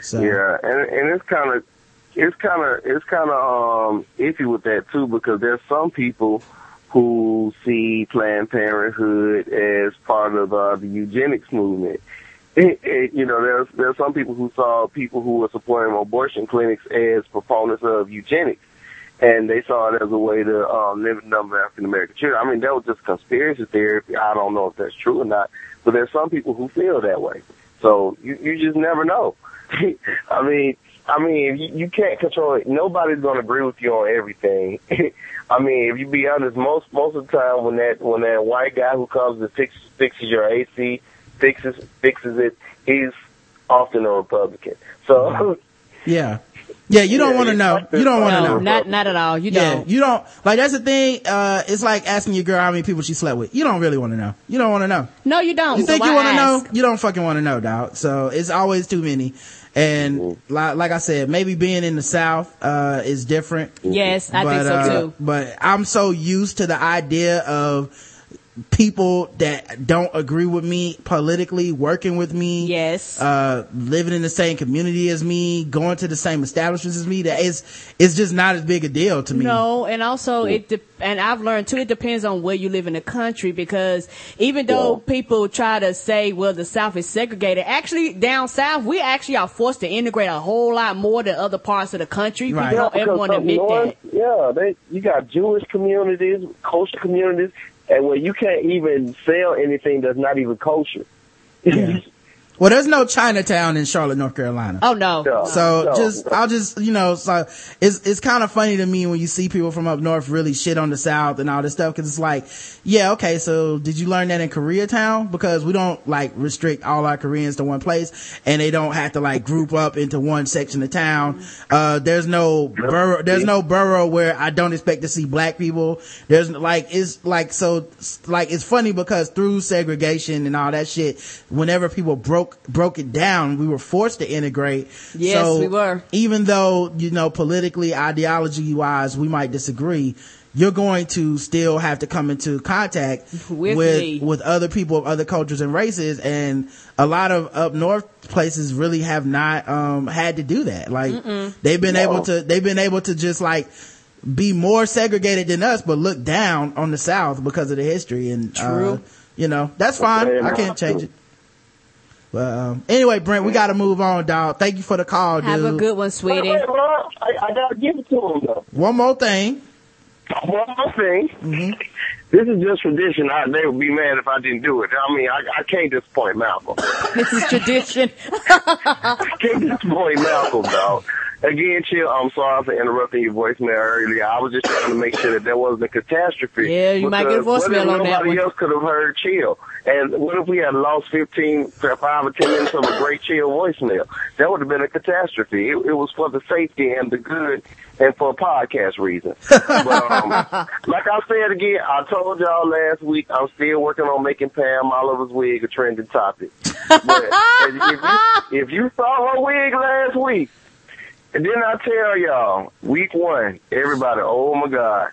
So Yeah, and and it's kind of it's kind of it's kind of um iffy with that too because there's some people who see Planned Parenthood as part of uh, the eugenics movement. It, it, you know, there's there's some people who saw people who were supporting abortion clinics as proponents of eugenics, and they saw it as a way to um, limit the number of African American children. I mean, that was just conspiracy theory. I don't know if that's true or not, but there's some people who feel that way. So you you just never know. I mean, I mean, you, you can't control it. Nobody's gonna agree with you on everything. I mean, if you be honest, most most of the time when that when that white guy who comes and fixes fixes your AC fixes fixes it, he's often a Republican. So Yeah. Yeah, you don't Yeah, want to know. You don't want to No, know. not not at all. You yeah, don't. you don't like that's the thing. Uh, it's like asking your girl how many people she slept with. You don't really want to know. You don't want to know. No, you don't. You think So you want to know? You don't fucking want to know, dog. So it's always too many. And like, like I said, maybe being in the South, uh, is different. Yes, I think But, so uh, too. But I'm so used to the idea of people that don't agree with me politically working with me. Yes. Uh, living in the same community as me, going to the same establishments as me. That is, it's just not as big a deal to me. No, and also it, de- and I've learned too. It depends on where you live in the country because even though people try to say, well, the South is segregated, actually down south we actually are forced to integrate a whole lot more than other parts of the country. People don't ever because want to admit north, that. Yeah, they you got Jewish communities, kosher communities, and where you can't even sell anything that's not even kosher. Well, there's no Chinatown in Charlotte, North Carolina. Oh no. So No. just, I'll just, you know, so it's, it's kind of funny to me when you see people from up north really shit on the south and all this stuff. Cause it's like, yeah, okay. So did you learn that in Koreatown? Because we don't like restrict all our Koreans to one place and they don't have to like group up into one section of town. Uh, there's no borough, there's no borough where I don't expect to see black people. There's like, it's like, so like, it's funny because through segregation and all that shit, whenever people broke, broke it down, we were forced to integrate. Yes, So, we were. Even though, you know, politically, ideology wise, we might disagree, you're going to still have to come into contact With with, with other people of other cultures and races. And a lot of up north places really have not, um, had to do that. Like, Mm-mm. they've been No. able to, they've been able to just like, be more segregated than us, but look down on the South because of the history. And, True. uh, you know, that's fine. I can't change it. But, um, anyway, Brent, we gotta move on, dog. Thank you for the call, dude. Have a good one, sweetie. Wait, wait, Ron, I, I gotta give it to him though. One more thing. One more thing. Mm-hmm. This is just tradition. I, they would be mad if I didn't do it. I mean, I, I can't disappoint Malcolm. this is tradition. I can't disappoint Malcolm, dog. Again, Chill, I'm sorry for interrupting your voicemail earlier. I was just trying to make sure that there wasn't a catastrophe. Yeah, you might get a voicemail on that Nobody else could have heard Chill. And what if we had lost 15, five or 10 minutes of a great Chill voicemail? That would have been a catastrophe. It, it was for the safety and the good and for podcast reasons. But, um, like I said again, I told y'all last week, I'm still working on making Pam Oliver's wig a trending topic. But if you, if you saw her wig last week, and then I tell y'all, week one, everybody, oh my God,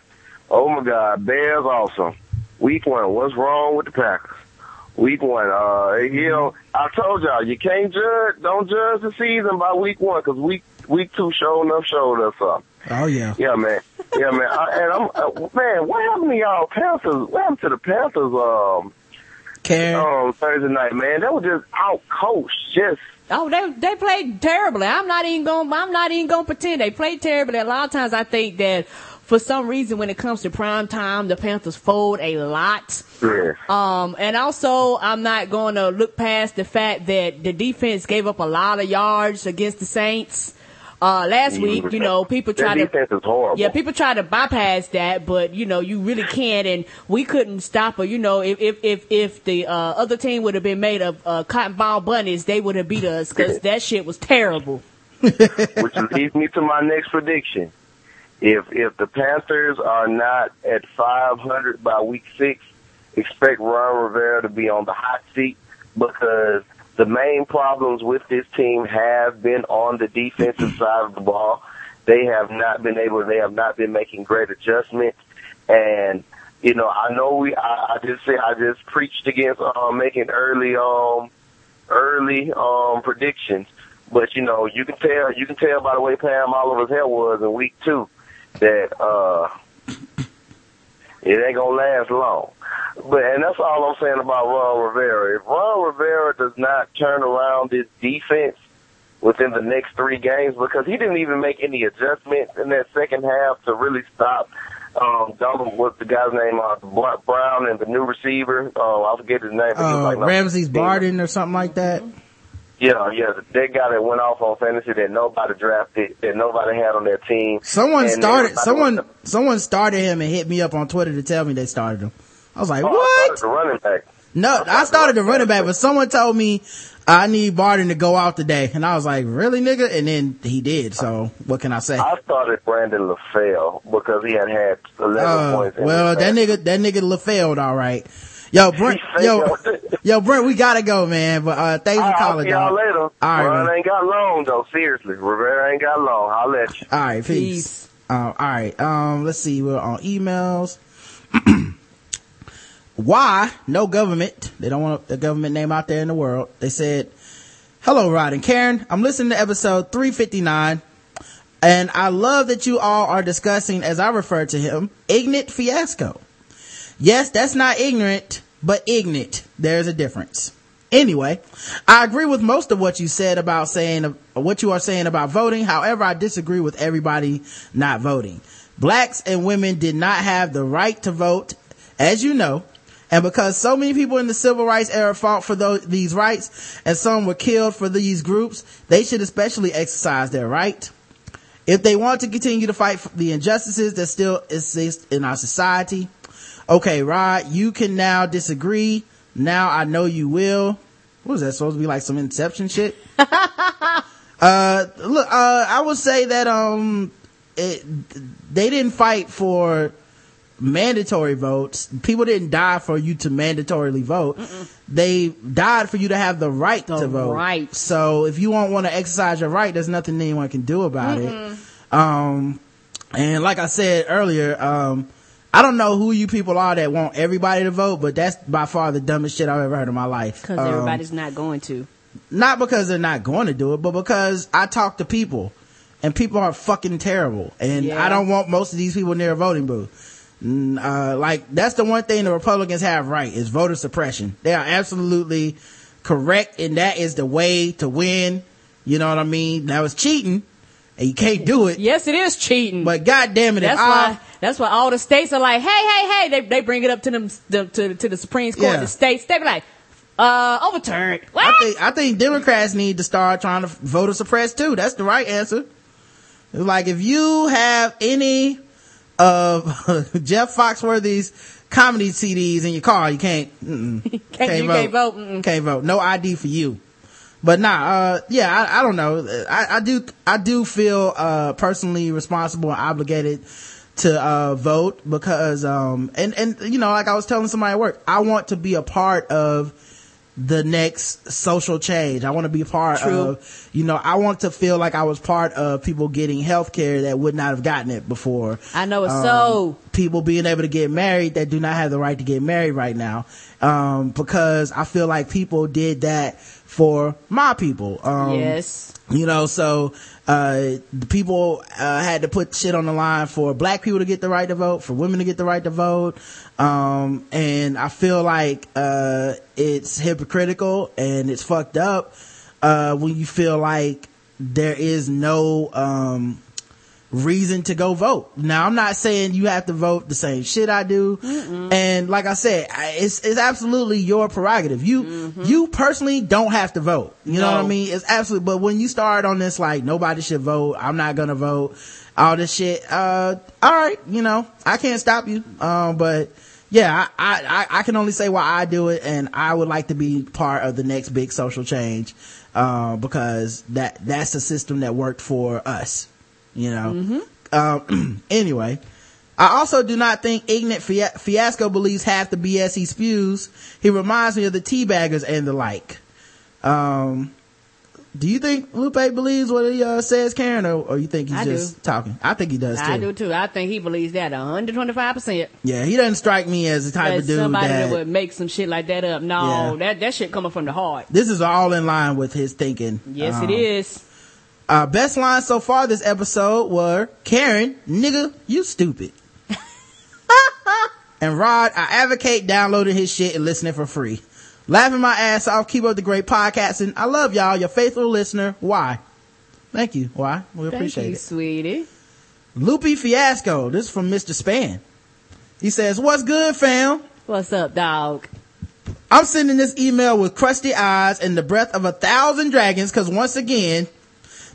oh my God, Bears awesome. Week one, what's wrong with the Packers? Week one, uh, you know, I told y'all, you can't judge, don't judge the season by week one, cause week, week two showed enough showed us something. Oh yeah. Yeah, man. Yeah, man. I, and I'm, uh, man, what happened to y'all Panthers? What happened to the Panthers, um, Karen? um, Thursday night, man? That was just out coached, just, Oh, they they played terribly. I'm not even going. I'm not even going to pretend they played terribly. A lot of times, I think that for some reason, when it comes to prime time, the Panthers fold a lot. yeah. Um, and also, I'm not going to look past the fact that the defense gave up a lot of yards against the Saints. Uh, last week, you know, people try to defense is horrible. yeah, people try to bypass that, but you know, you really can't, and we couldn't stop her. You know, if if if, if the uh, other team would have been made of uh, cotton ball bunnies, they would have beat us because that shit was terrible. which leads me to my next prediction. If if the Panthers are not at 500 by week six, expect Ron Rivera to be on the hot seat because the main problems with this team have been on the defensive side of the ball. They have not been able. They have not been making great adjustments, and you know I know we. I, I just say I just preached against um, making early um early um predictions. But you know, you can tell you can tell by the way Pam Oliver's hair was in week two that uh it ain't gonna last long. But and that's all I'm saying about Ron Rivera. If Ron Rivera does not turn around this defense, within the next three games because he didn't even make any adjustments in that second half to really stop um Donald what's the guy's name uh Brown and the new receiver oh I forget his name Uh, like Ramses Barden or something like that. Yeah yeah that guy that went off on fantasy that nobody drafted that nobody had on their team Someone started, someone, someone started him and hit me up on Twitter to tell me they started him. I was like, oh, what? started the running back No, I started the running back, but someone told me I need Barden to go out today. And I was like, really nigga? And then he did. So what can I say? I started Brandon LaFell because he had had 11 Uh, points well, that nigga, that nigga LaFelled all right. Yo, Brent, yo, yo, Brent, we gotta go, man. But, uh, thanks for I'll calling, see y'all dog. later. All right, Run man. ain't got long though. Seriously, Rivera ain't got long. I'll let you. All right, peace. Uh, all right. Um, let's see. We're on emails. Why no government? They don't want the government name out there in the world. They said, "Hello, Rod and Karen. I'm listening to episode 359, and I love that you all are discussing, as I refer to him, Ignant Fiasco. Yes, that's not ignorant, but ignorant. There's a difference." Anyway, I agree with most of what you said about saying what you are saying about voting. However, I disagree with everybody not voting. Blacks and women did not have the right to vote, as you know. And because so many people in the civil rights era fought for those, these rights and some were killed for these groups, they should especially exercise their right. If they want to continue to fight the injustices that still exist in our society, okay, Rod, you can now disagree. Now I know you will. What is that supposed to be like some inception shit? uh, look, uh, I would say that, um, it, they didn't fight for mandatory votes. People didn't die for you to mandatorily vote. They died for you to have the right to vote. right. So if you won't want to exercise your right, there's nothing anyone can do about it. Um, and like I said earlier, um, I don't know who you people are that want everybody to vote, but that's by far the dumbest shit I've ever heard in my life. Because Um, everybody's not going to. not because they're not going to do it, but because I talk to people and people are fucking terrible. And Yeah. I don't want most of these people near a voting booth. Uh, like that's the one thing the Republicans have right is voter suppression. They are absolutely correct and that is the way to win. You know what I mean? Now it's cheating and you can't do it. Yes, it is cheating. But god damn it, That's I, why. That's why all the states are like, hey, hey, hey. They they bring it up to them the, to to the Supreme Court. Yeah. The states they be like, uh, overturned. What? I think I think Democrats need to start trying to voter suppress too. That's the right answer. It's like if you have any of Jeff Foxworthy's comedy CDs in your car, you can't. Mm-mm, Can't- you can't vote. Mm-mm. Can't vote. No ID for you. But nah, uh, yeah, I, I don't know. I, I do, I do feel, uh, personally responsible and obligated to, uh, vote because, um, and, and, you know, like I was telling somebody at work, I want to be a part of the next social change. I want to be a part True. of, you know, I want to feel like I was part of people getting health care that would not have gotten it before. I know it's Um, so. people being able to get married that do not have the right to get married right now. Um, because I feel like people did that for my people. Um, yes. you know, so, uh, the people, uh, had to put shit on the line for black people to get the right to vote, for women to get the right to vote. Um, and I feel like, uh, it's hypocritical and it's fucked up, uh, when you feel like there is no, um, reason to go vote. Now, I'm not saying you have to vote the same shit I do. And like I said, it's, it's absolutely your prerogative. You, you personally don't have to vote. You know what I mean? It's absolutely, but when you start on this, like, nobody should vote, I'm not gonna vote, all this shit, uh, alright, you know, I can't stop you. Um, but yeah, I, I, I- I can only say why I do it and I would like to be part of the next big social change, uh, because that, that's a system that worked for us, you know? Um, anyway, I also do not think Ignant Fia- Fiasco believes half the BS he spews. He reminds me of the teabaggers and the like. Um, do you think Lupe believes what he uh, says, Karen, or, or you think he's I just do. talking? I think he does too. I do too. I think he believes that 125%. Yeah, he doesn't strike me as the type That of dude somebody that. that would make some shit like that up. No, Yeah. that, that shit coming from the heart. this is all in line with his thinking. Yes, Um, it is. Uh, best lines so far this episode were, Karen, nigga, you stupid. and Rod, I advocate downloading his shit and listening for free. Laughing my ass off, keep up the great podcasting. I love y'all, your faithful listener. Why? Thank you. Why? We Thank appreciate you, it. sweetie. Loopy Fiasco. This is from Mr. Span. He says, what's good, fam? What's up, dog? I'm sending this email with crusty eyes and the breath of a thousand dragons because once again,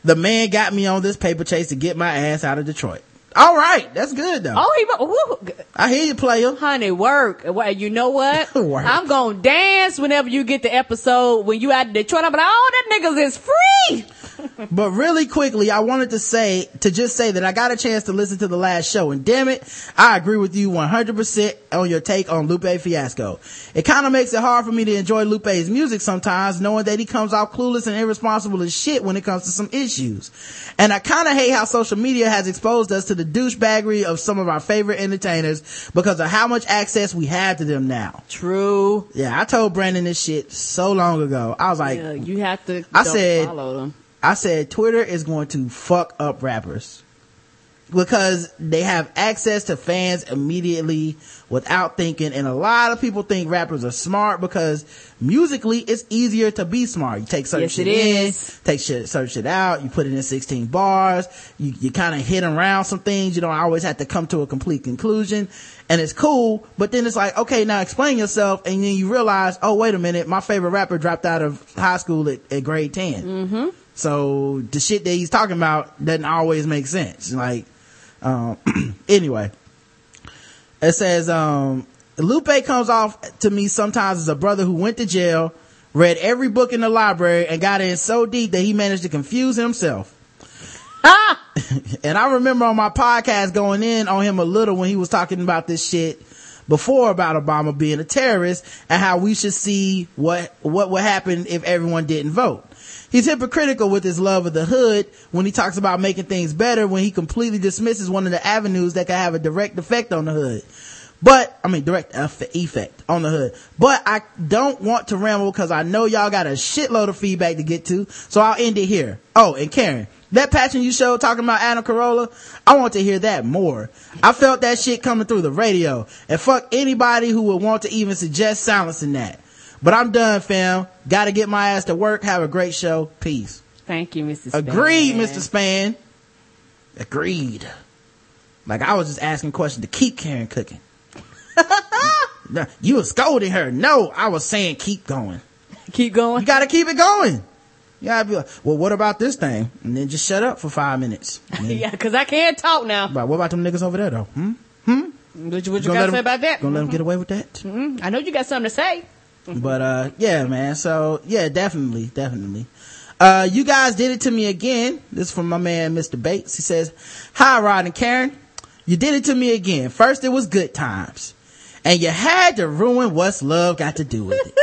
the man got me on this paper chase to get my ass out of Detroit. All right. That's good though. Oh, he, woo, I hear you, player. honey, work. Well, You know what? I'm gonna dance whenever you get the episode when you out of Detroit. I'm like, oh, that niggas is free. But really quickly, I wanted to say, to just say that I got a chance to listen to the last show and damn it, I agree with you 100% on your take on Lupe Fiasco. It kind of makes it hard for me to enjoy Lupe's music sometimes, knowing that he comes off clueless and irresponsible as shit when it comes to some issues. And I kind of hate how social media has exposed us to the douchebaggery of some of our favorite entertainers because of how much access we have to them now. True. Yeah, I told Brandon this shit so long ago. I was like, Yeah, you have to. I said- follow them. I said Twitter is going to fuck up rappers because they have access to fans immediately without thinking. And a lot of people think rappers are smart because musically it's easier to be smart. You take certain Yes, shit in, take shit, certain shit out, you put it in 16 bars, you, you kind of hit around some things. You don't always have to come to a complete conclusion and it's cool. But then it's like, okay, now explain yourself. And then you realize, oh, wait a minute. My favorite rapper dropped out of high school at, at grade 10. Mm-hmm. So the shit that he's talking about doesn't always make sense. Like, um, anyway, it says, um, Lupe comes off to me sometimes as a brother who went to jail, read every book in the library and got in so deep that he managed to confuse himself. and I remember on my podcast going in on him a little when he was talking about this shit before about Obama being a terrorist and how we should see what, what would happen if everyone didn't vote. He's hypocritical with his love of the hood when he talks about making things better when he completely dismisses one of the avenues that can have a direct effect on the hood. But, I mean, direct effect on the hood. But I don't want to ramble because I know y'all got a shitload of feedback to get to. So I'll end it here. Oh, and Karen, that passion you showed talking about Adam Carolla, I want to hear that more. I felt that shit coming through the radio. And fuck anybody who would want to even suggest silencing that. But I'm done, fam. Gotta get my ass to work. Have a great show. Peace. Thank you, Mrs. Span. Agreed, Mr. Span. Agreed. Like I was just asking questions to keep Karen cooking. You were scolding her. No, I was saying keep going. Keep going. You gotta keep it going. You gotta be like, well, what about this thing? And then just shut up for five minutes. Yeah, because I can't talk now. But what about them niggas over there though? Hmm? Hmm? What you, what you Gonna got let to say 'em- about that? Gonna let them get away with that? Mhm. I know you got something to say. but uh yeah man so yeah definitely definitely. Uh you guys did it to me again. This is from my man mr bates. He says hi rod and karen. You did it to me again. First it was good times and you had to ruin what's love got to do with it.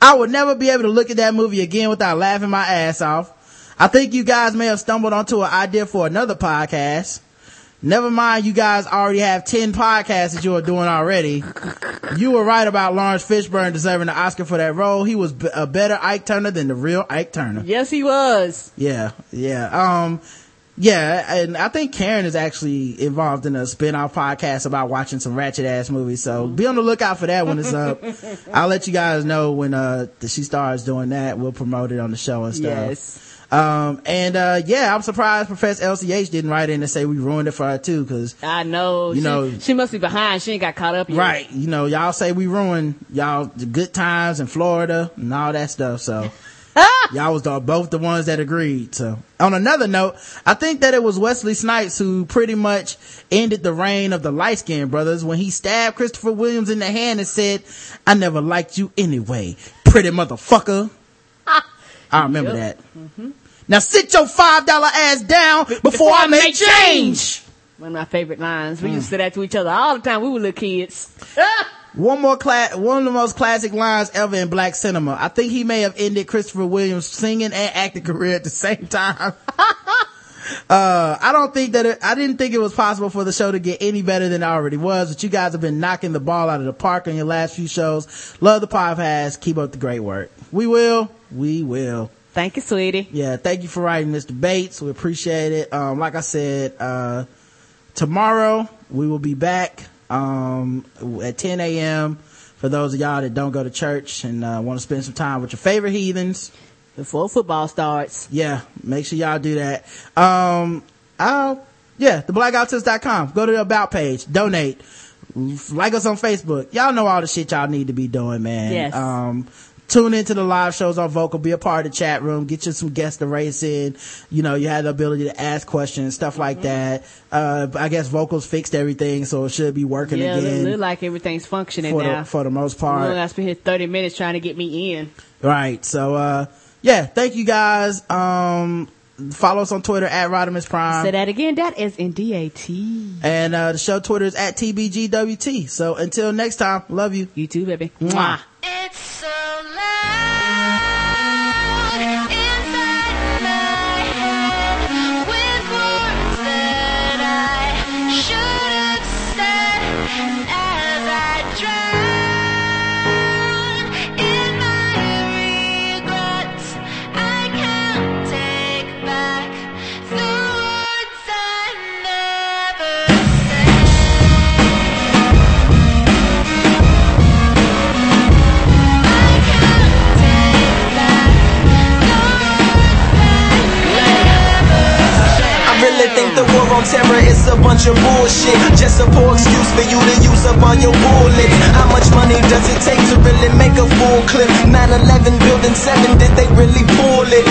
I would never be able to look at that movie again without laughing my ass off. I think you guys may have stumbled onto an idea for another podcast Never mind, you guys already have 10 podcasts that you are doing already. You were right about Laurence Fishburne deserving the Oscar for that role. He was b- a better Ike Turner than the real Ike Turner. Yes, he was. Yeah, yeah. Um, yeah, and I think Karen is actually involved in a spin-off podcast about watching some ratchet ass movies. So be on the lookout for that when it's up. I'll let you guys know when, uh, she starts doing that. We'll promote it on the show and stuff. Yes. Um, and, uh, yeah, I'm surprised Professor LCH didn't write in and say we ruined it for her too, cause I know. You she, know- she must be behind. She ain't got caught up yet. Right. You know, y'all say we ruined y'all the good times in Florida and all that stuff. So y'all was the, both the ones that agreed. So on another note, I think that it was Wesley Snipes who pretty much ended the reign of the light skinned brothers when he stabbed Christopher Williams in the hand and said, I never liked you anyway, pretty motherfucker. I remember Yep. that. Now sit your five dollar ass down before, I make change. One of my favorite lines. We Mm. used to say that to each other all the time. We were little kids. One more class, one of the most classic lines ever in black cinema. I think he may have ended Christopher Williams' singing and acting career at the same time. uh, I don't think that it, I didn't think it was possible for the show to get any better than it already was, but you guys have been knocking the ball out of the park on your last few shows. Love the podcast. Keep up the great work. We will. We will. Thank you, sweetie. Yeah, thank you for writing Mr. Bates. We appreciate it. Um, like I said, uh, tomorrow we will be back, um, at 10 a.m. for those of y'all that don't go to church and, uh, want to spend some time with your favorite heathens. before football starts. Yeah, make sure y'all do that. Um, I'll, yeah, theblackguywhotips.com. Go to the about page, donate, like us on Facebook. Y'all know all the shit y'all need to be doing, man. Yes. Um, tune into the live shows on Vokle be a part of the chat room get you some guests to race in you know you have the ability to ask questions stuff like that uh i guess Vokle's fixed everything so it should be working Yeah, again look like everything's functioning for now. the, for the most Look, part I spent here 30 minutes trying to get me in. Right. So, uh, yeah, thank you guys. Um, follow us on Twitter at Rodimus Prime. Say that again. That is in D-A-T. And, uh, the show Twitter is at TBGWT. So until next time, love you. You too, baby. Mwah. War on terror is a bunch of bullshit. Just a poor excuse for you to use up all your bullets. How much money does it take to really make a full clip? 9-11 building 7, did they really pull it?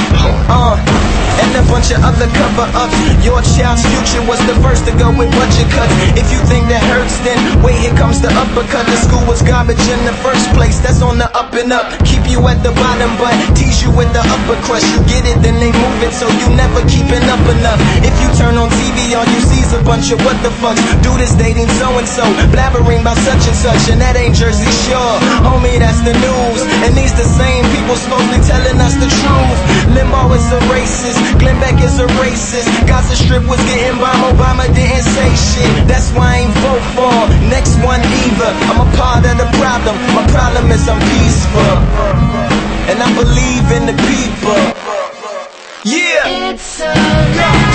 Uh. And a bunch of other cover ups. Your child's future was the first to go with budget cuts. If you think that hurts, then wait, here comes the uppercut. The school was garbage in the first place. That's on the up and up. Keep you at the bottom, but tease you with the upper crust. You get it, then they move it, so you never keeping up enough. If you turn on TV, all you see's a bunch of what the fucks. Dude is dating so and so, blabbering about such and such, and that ain't Jersey Shore. Homie, that's the news. And these the same people supposedly telling us the truth. Limbaugh is a racist, Glenn Beck is a racist. Gaza Strip was getting bombed, Obama didn't say shit. That's why I ain't vote for next one either. I'm a part of the problem. My problem is I'm peaceful, and I believe in the people. Yeah. It's loud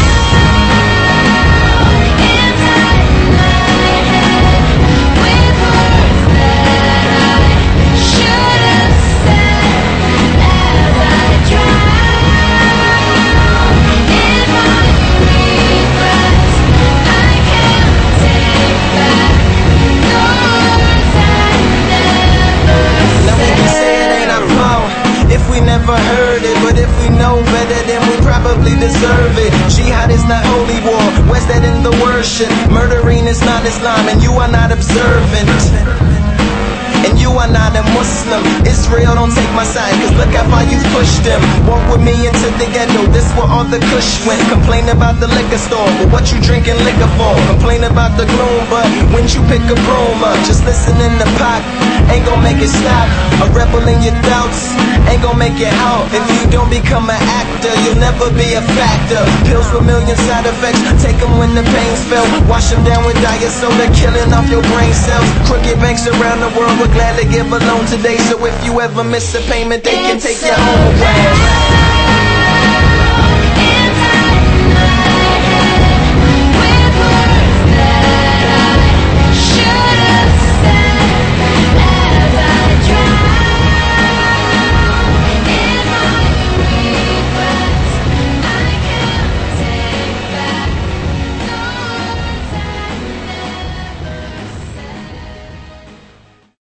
probably deserve it. Jihad is not holy war. Where's that in the worship? Murdering is not Islam, and you are not observant. And you are not a Muslim. Israel, don't take my side, cause look how far you've pushed them. Walk with me into the ghetto, this where all the kush went. Complain about the liquor store, but what you drinking liquor for? Complain about the gloom, but when you pick a broom up, just listen in the pot, ain't gon' make it stop. A rebel in your doubts, ain't gon' make it out. If you don't become an actor, you'll never be a factor. Pills with million side effects, take them when the pain's felt. Wash them down with diet soda, killing off your brain cells. Crooked banks around the world gladly give a loan today. So if you ever miss a payment, they can take your home.